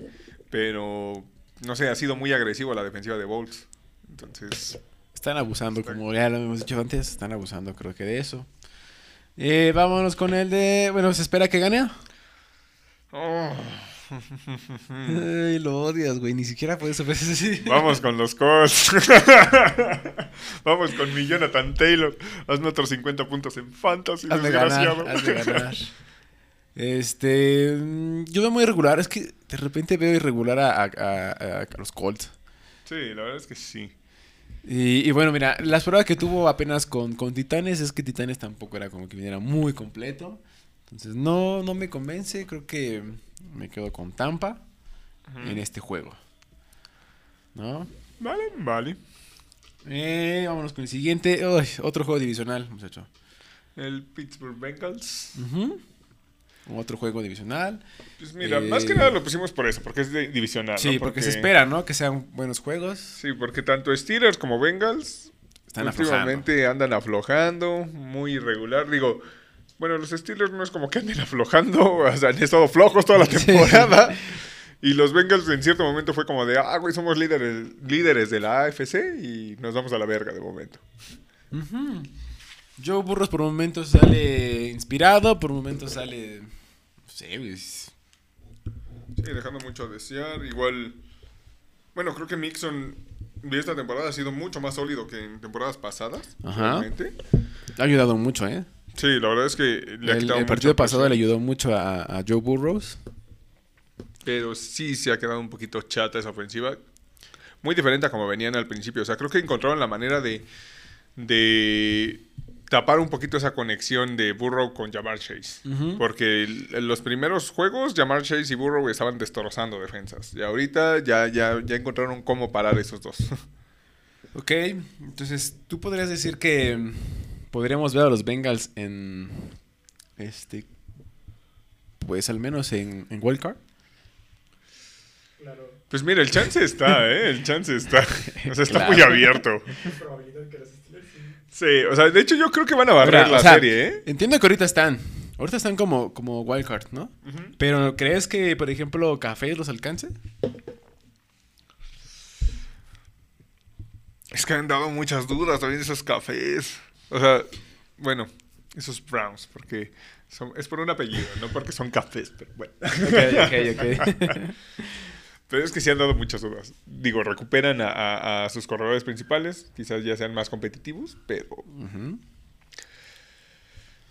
Pero no sé, ha sido muy agresivo la defensiva de Bolts. Entonces, Están abusando, como ya lo hemos dicho antes, están abusando creo que de eso. Eh, vámonos con el de... Bueno, ¿se espera que gane? oh, [LAUGHS] Ay, lo odias, güey, ni siquiera puedes ofrecer así. vamos con los Colts. [LAUGHS] vamos con mi Jonathan Taylor. Hazme otros 50 puntos en Fantasy, Hazme ganar, desgraciado. hazme ganar. Este, mm, yo veo muy irregular, es que de repente veo irregular a, a- a- a los Colts. Sí, la verdad es que sí. Y, y bueno, mira, las pruebas que tuvo apenas con, con Titanes es que Titanes tampoco era como que viniera muy completo. Entonces no, no me convence, creo que me quedo con Tampa en este juego. ¿No? Vale, vale. Eh, vámonos con el siguiente. Uy, otro juego divisional, muchacho. El Pittsburgh Bengals. Ujú. Otro juego divisional. Pues mira, Eh, más que nada lo pusimos por eso, porque es de- divisional. ¿no? Sí, porque, se espera, ¿no? Que sean buenos juegos. Sí, porque tanto Steelers como Bengals Están aflojando. últimamente andan aflojando, muy irregular. Digo, bueno, los Steelers no es como que anden aflojando, [LAUGHS] o sea, han estado flojos toda la Sí. temporada. Y los Bengals en cierto momento fue como de, ah, güey, somos líderes, líderes de la AFC y nos vamos a la verga de momento. Ujú. Joe Burros por momentos sale inspirado, por momentos sale. No sé, güey. Sí, dejando mucho a desear. Igual, bueno, creo que Mixon de esta temporada ha sido mucho más sólido que en temporadas pasadas. Ajá. realmente. Ha ayudado mucho, ¿eh? Sí, la verdad es que le ha El, quitado el partido mucha pasado le ayudó mucho a, a Joe Burrows. Pero sí se ha quedado un poquito chata esa ofensiva. Muy diferente a como venían al principio. O sea, creo que encontraron la manera de, de tapar un poquito esa conexión de Burrow con Jamar Chase. Porque en los primeros juegos, Jamar Chase y Burrow estaban destrozando defensas. Y ahorita ya, ya, ya encontraron cómo parar esos dos. [LAUGHS] Ok, entonces tú podrías decir que mm, podríamos ver a los Bengals en. Este. Pues al menos en, en Wild Card. Claro. Pues mira, el chance está, ¿eh? El chance está. [LAUGHS] O sea, está Claro. muy abierto. [LAUGHS] Es probabilidad que sí. O sea, de hecho yo creo que van a barrer Ahora, la o sea, serie, ¿eh? Entiendo que ahorita están. Ahorita están como, como Wild Card, ¿no? Pero ¿crees que, por ejemplo, Café los alcance? Es que han dado muchas dudas también esos cafés. O sea, bueno, esos Browns, porque son- es por un apellido, no porque son cafés, pero bueno. Ok, ok, ok. [LAUGHS] [LAUGHS] Pero es que sí han dado muchas dudas. Digo, recuperan a, a- a sus corredores principales. Quizás ya sean más competitivos, pero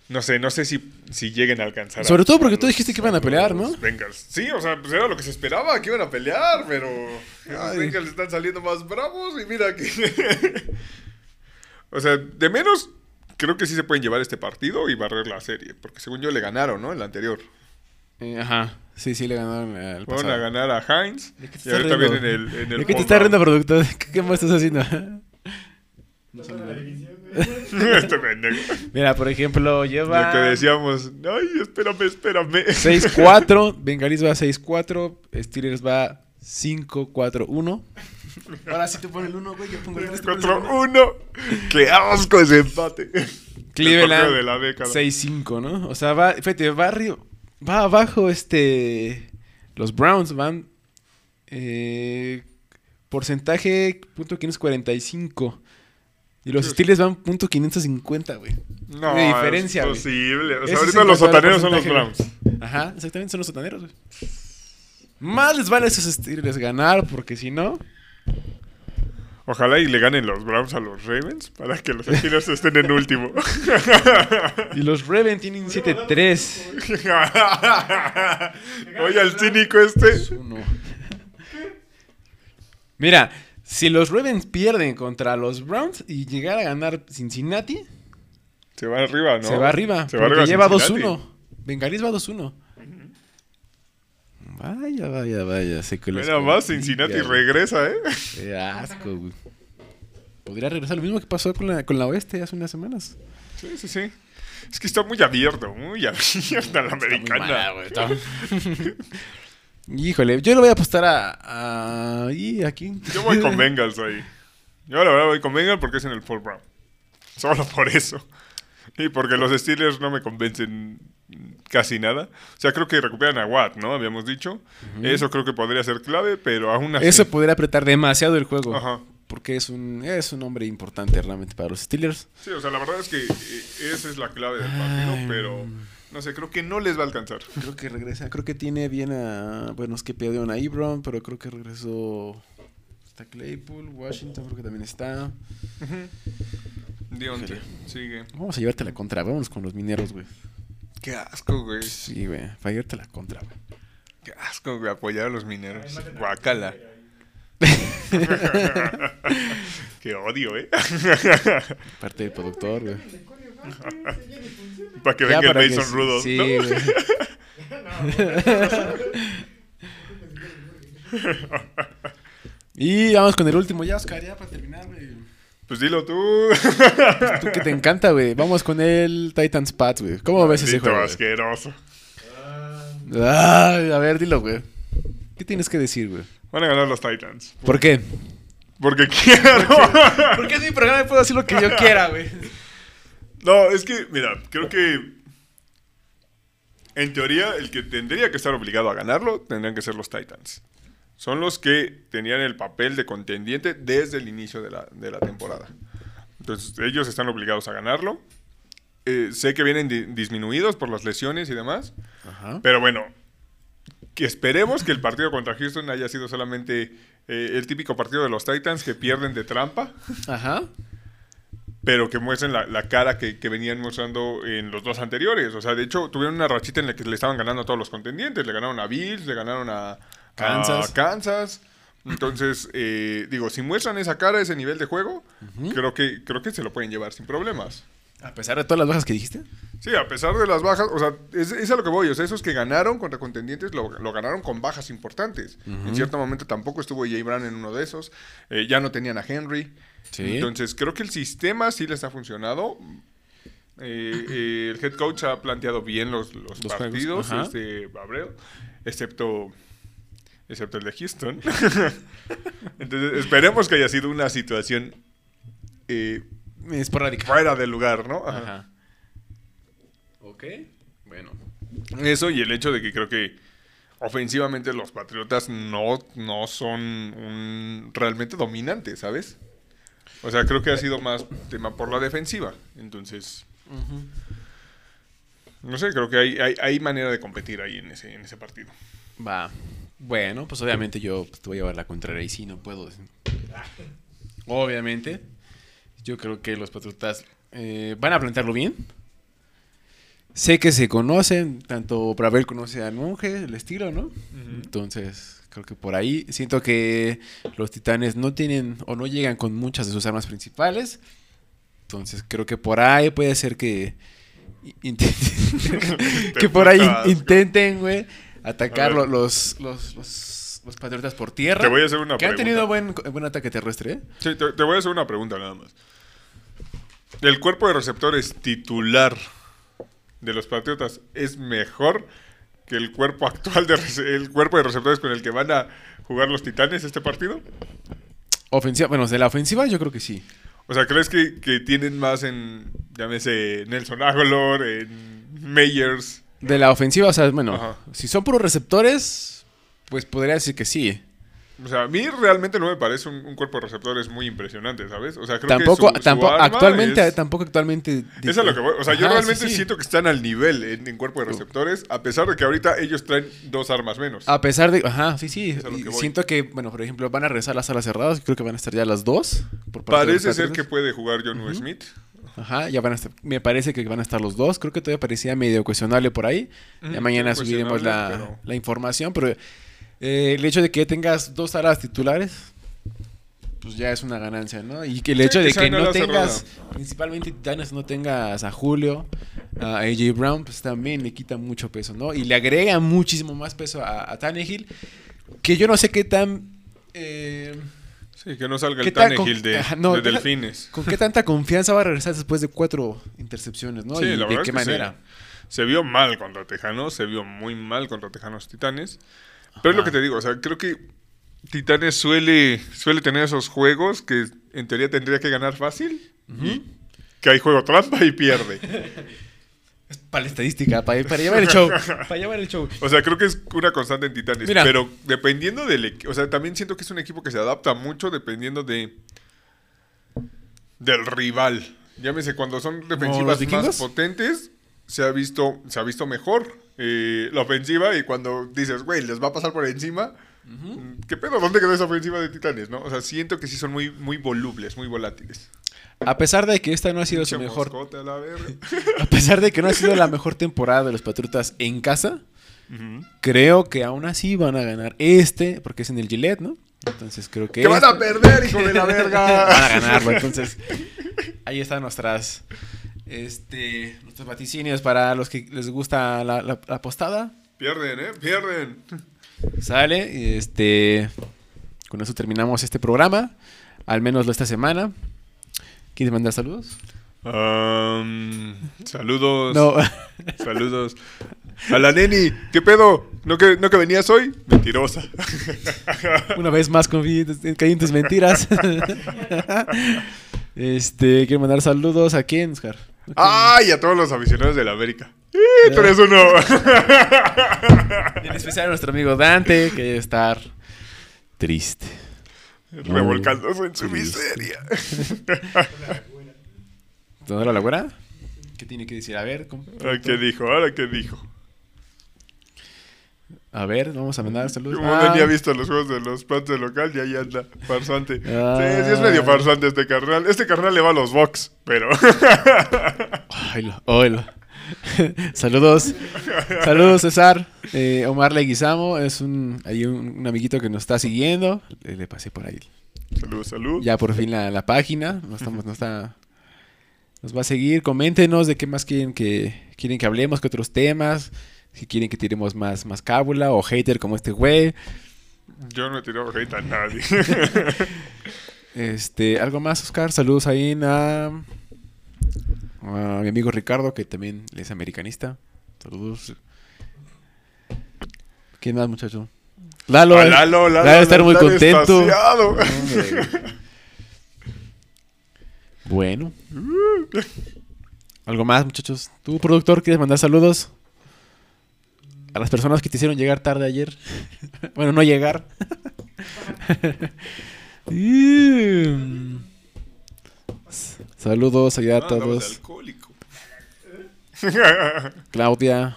no sé, no sé si, si lleguen a alcanzar. Sobre a- todo porque a tú los- dijiste que iban a pelear, ¿no? Bengals. Sí, o sea, pues era lo que se esperaba, que iban a pelear, pero los. Bengals están saliendo más bravos y mira que... [LAUGHS] o sea, de menos, creo que sí se pueden llevar este partido y barrer la serie, porque según yo le ganaron, ¿no? El anterior. Eh, ajá. Sí, sí, le ganaron al Fueron pasado. a ganar a Heinz ¿De qué te y ahorita vienen en el... En el ¿De qué te estás riendo, productor? [LAUGHS] ¿Qué, qué más estás haciendo? [LAUGHS] No son la división, güey. [LAUGHS] este pendejo. Mira, por ejemplo, lleva... Lo que decíamos, ay, espérame, espérame. 6-4, Bengalis va 6-4, Steelers va 5-4-1. Ahora sí te pone el 1, güey, yo pongo el 3. 4-1. Qué asco ese empate. Cleveland de la década. 6-5, ¿no? O sea, va, fíjate, va arriba, va abajo este los Browns van eh, porcentaje punto 545 y los. Steelers van punto 550, güey. No, de diferencia, es posible. O sea, Ese ahorita los sotaneros son los Browns. Ajá, exactamente, son los sotaneros, güey. Más les vale a esos Steelers ganar porque si no, Ojalá y le ganen los Browns a los Ravens para que los Steelers [LAUGHS] estén en último. y los Ravens tienen [LAUGHS] 7-3. Oye, al cínico este. Mira, si los Ravens pierden contra los Browns y llegar a ganar Cincinnati, Se va arriba, ¿no? se va arriba. Se va porque arriba lleva Cincinnati. 2-1. Bengalis va 2-1. Vaya, vaya, vaya. Sé que los Mira más, Cincinnati güey. regresa, ¿eh? Qué asco, güey. Podría regresar lo mismo que pasó con la, con la Oeste hace unas semanas. Sí, sí, sí. Es que está muy abierto, muy abierta la americana. Híjole, yo le voy a apostar a. a y. Yo voy con Bengals ahí. Yo la verdad voy con Bengals porque es en el Fall Brown. Solo por eso. Y porque los Steelers no me convencen casi nada. O sea, creo que recuperan a Watt, ¿no? Habíamos dicho. Eso creo que podría ser clave, pero aún así... Eso podría apretar demasiado el juego. Ajá. Porque es un, es un hombre importante realmente para los Steelers. Sí, o sea, la verdad es que eh, esa es la clave del partido, Ay. pero no sé, creo que no les va a alcanzar. Creo que regresa. Creo que tiene bien a. Bueno, es que perdieron a Ebron, pero creo que regresó. Está Claypool, Washington, creo que también está. Dionte, Híjole. sigue. Vamos a llevarte la contra. Vamos con los mineros, güey. Qué asco, güey. Sí, güey. Para llevarte la contra, güey. Qué asco, güey, apoyar a los mineros. Guacala. [LAUGHS] Qué odio, ¿eh? [LAUGHS] Parte del productor, güey. Para que venga el que Mason sí- Rudolph, Sí, ¿no? güey. [LAUGHS] Y vamos con el último ya, Oscar, ya para terminar, güey. Pues dilo tú. Tú que te encanta, güey. Vamos con el Titans Pats, güey. ¿Cómo ves ese juego? asqueroso. Ay, a ver, dilo, güey. ¿Qué tienes que decir, güey? Van a ganar los Titans. ¿Por qué? Porque quiero. Porque es mi programa y puedo hacer lo que yo quiera, güey. No, es que, mira, creo que. En teoría, el que tendría que estar obligado a ganarlo tendrían que ser los Titans. Son los que tenían el papel de contendiente desde el inicio de la, de la temporada. Entonces, ellos están obligados a ganarlo. Eh, sé que vienen di- disminuidos por las lesiones y demás. Ajá. Pero bueno, que esperemos que el partido contra Houston haya sido solamente eh, el típico partido de los Titans que pierden de trampa, Ajá. pero que muestren la, la cara que, que venían mostrando en los dos anteriores. O sea, de hecho, tuvieron una rachita en la que le estaban ganando a todos los contendientes. Le ganaron a Bills, le ganaron a a Kansas. Kansas. Entonces, [LAUGHS] eh, digo, si muestran esa cara, ese nivel de juego, creo, que, creo que se lo pueden llevar sin problemas. A pesar de todas las bajas que dijiste. Sí, a pesar de las bajas, o sea, es, es a lo que voy, o sea, esos que ganaron contra contendientes lo, lo ganaron con bajas importantes. En cierto momento tampoco estuvo Jay Brown en uno de esos, eh, ya no tenían a Henry. Sí. Entonces, creo que el sistema sí les ha funcionado. Eh, eh, el head coach ha planteado bien los, los partidos, este Abreu, excepto, excepto el de Houston. [LAUGHS] Entonces, esperemos que haya sido una situación eh, Esporádica. fuera del lugar, ¿no? Ajá. Ajá. Ok. Bueno. Eso y el hecho de que creo que ofensivamente los Patriotas no, no son un- realmente dominantes, ¿sabes? O sea, creo que ha sido más tema por la defensiva. Entonces, no sé, creo que hay, hay, hay manera de competir ahí en ese, en ese partido. Va. Bueno, pues obviamente yo pues, te voy a llevar la contraria y sí, no puedo. Obviamente, yo creo que los Patriotas eh, van a plantearlo bien. Sé que se conocen, tanto Bravel conoce al monje, el estilo, ¿no? Entonces, creo que por ahí siento que los titanes no tienen o no llegan con muchas de sus armas principales. Entonces, creo que por ahí puede ser que [LAUGHS] [LAUGHS] intenten- que por ahí intenten, güey, atacar los, los, los, los patriotas por tierra. Te voy a hacer una que han tenido buen, buen ataque terrestre, ¿eh? Sí, te, te voy a hacer una pregunta nada más. ¿El cuerpo de receptores titular de los Patriotas es mejor que el cuerpo actual de el cuerpo de receptores con el que van a jugar los Titanes este partido? Ofensiva, bueno, de la ofensiva yo creo que sí. O sea, ¿crees que, que tienen más en, llámese, Nelson Aguilar, en Meyers? De la ofensiva, o sea, bueno, Ajá. si son puros receptores, pues podría decir que sí. O sea, a mí realmente no me parece un, un cuerpo de receptores muy impresionante, ¿sabes? O sea, creo Tampoco, que su, tampoco, actualmente, es- tampoco actualmente. Eso es lo que voy. O sea, yo realmente sí, sí. siento que están al nivel en, en cuerpo de receptores, a pesar de que ahorita ellos traen dos armas menos. A pesar de. Ajá, sí, sí. Que siento que, bueno, por ejemplo, van a regresar las alas cerradas. Creo que van a estar ya las dos. por parte de los Parece ser que puede jugar John Smith. Ajá, ya van a estar. Me parece que van a estar los dos. Creo que todavía parecía medio cuestionable por ahí. Ya mañana subiremos la, pero- la información. Pero eh, el hecho de que tengas dos alas titulares, pues ya es una ganancia, ¿no? Y que el Sí, hecho de que no tengas, cerrada. principalmente Titanes, no tengas a Julio, a AJ Brown, pues también le quita mucho peso, ¿no? Y le agrega muchísimo más peso a, a Tannehill, que yo no sé qué tan. eh, Sí, que no salga ¿Qué el Tannehill de, no, de Delfines. ¿Con qué tanta confianza va a regresar después de cuatro intercepciones, no? Sí, y la de verdad qué es que manera. Se vio mal contra Tejanos, se vio muy mal contra Tejanos Titanes. Pero es lo que te digo, o sea, creo que Titanes suele, suele tener esos juegos que en teoría tendría que ganar fácil. y que hay juego trampa y pierde. [LAUGHS] Para la estadística, para, para llevar el show. Para llevar el show. [LAUGHS] O sea, creo que es una constante en Titanes. Mira. Pero dependiendo del equipo. O sea, también siento que es un equipo que se adapta mucho dependiendo de. del rival. Llámese, cuando son defensivas más potentes, se ha visto, se ha visto mejor eh, la ofensiva. Y cuando dices, güey, les va a pasar por encima. ¿Qué pedo? ¿Dónde quedó esa ofensiva de Titanes? ¿no? O sea, siento que sí son muy, muy volubles, muy volátiles. A pesar de que esta no ha sido su mejor. a la verga. [LAUGHS] A pesar de que no ha sido la mejor temporada de los Patriotas en casa, creo que aún así van a ganar este, porque es en el Gillette, ¿no? Entonces creo que. ¡Que van a este- perder, hijo de la [LAUGHS] verga! van a ganarlo. Entonces, ahí están nuestras. Este, nuestros vaticinios para los que les gusta la, la- la postada. Pierden, ¿eh? Pierden. Sale. Este. Con eso terminamos este programa. Al menos lo esta semana. ¿Quieres mandar saludos? Saludos. No. [LAUGHS] Saludos. A la neni. ¿Qué pedo? ¿No que, ¿No que venías hoy? Mentirosa. [LAUGHS] Una vez más caí en tus mentiras. [LAUGHS] este, quiero mandar saludos a quién, Oscar. ¡Ay! A todos los aficionados de la América. ¡Eh! 3-1. En especial a nuestro amigo Dante, que debe estar triste. Revolcándose en su miseria. [LAUGHS] ¿Dónde la güera? ¿Qué tiene que decir? A ver, Ahora, ¿Qué dijo? ¿Ahora qué dijo? a ver, vamos a mandar saludos. Como Ah, no ni ha visto los juegos de los Pats de local y ahí anda. Farsante. Ah. Sí, sí es medio farsante este carnal. Este carnal le va a los Vox, pero... Oilo, oilo. [LAUGHS] Saludos. Saludos, César. Eh, Omar Leguizamo es un, hay un, un amiguito que nos está siguiendo. Le, le pasé por ahí. salud, salud. Ya por fin la, la página. No estamos, no está. Nos va a seguir. Coméntenos de qué más quieren que quieren que hablemos, qué otros temas. Si quieren que tiremos más, más cábula o hater como este güey. Yo no he tirado hate a nadie. [LAUGHS] Este, algo más, Oscar. Saludos ahí a, a mi amigo Ricardo, que también es americanista. Saludos. ¿Quién más, muchacho? Lalo. A eh. Lalo, Lalo, Debe estar muy contento. [LAUGHS] Bueno. ¿Algo más, muchachos? ¿Tú, productor, quieres mandar saludos? A las personas que te hicieron llegar tarde ayer. [LAUGHS] bueno, no llegar. [LAUGHS] Saludos allá a todos. alcohólico. [LAUGHS] Claudia,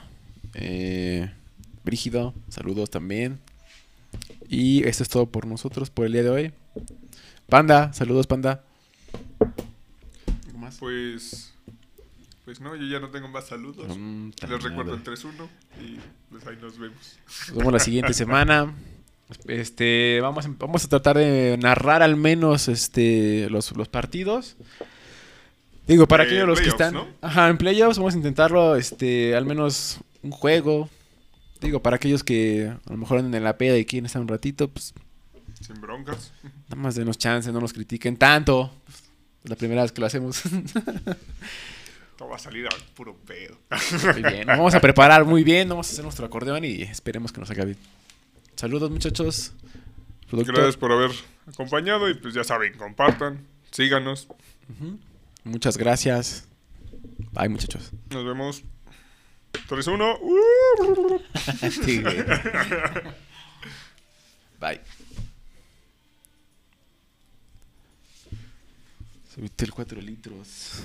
eh, Brígido, saludos también. Y esto es todo por nosotros por el día de hoy. Panda, saludos, Panda. ¿Algo más? Pues. Pues no, yo ya no tengo más saludos. Mm, Les recuerdo el madre. 3-1 y pues ahí nos vemos. Nos vemos la siguiente [LAUGHS] semana. Este, vamos, a- vamos a tratar de narrar al menos este, los, los partidos. Digo, para Eh, aquellos los que están. ¿no? Ajá, en playoffs vamos a intentarlo, este, al menos un juego. Digo, para aquellos que a lo mejor andan en la peda y quieren estar un ratito, pues Sin broncas. nada más denos chance, no nos critiquen tanto. La primera vez que lo hacemos. [LAUGHS] Todo va a salir a puro pedo. muy bien, nos vamos a preparar muy bien, vamos a hacer nuestro acordeón y esperemos que nos salga bien. Saludos, muchachos. Productor. Gracias por haber acompañado y pues ya saben, compartan, síganos. Muchas gracias. Bye, muchachos. Nos vemos. 3-1. [LAUGHS] Uh. Sí. Bye. Subiste el 4 litros.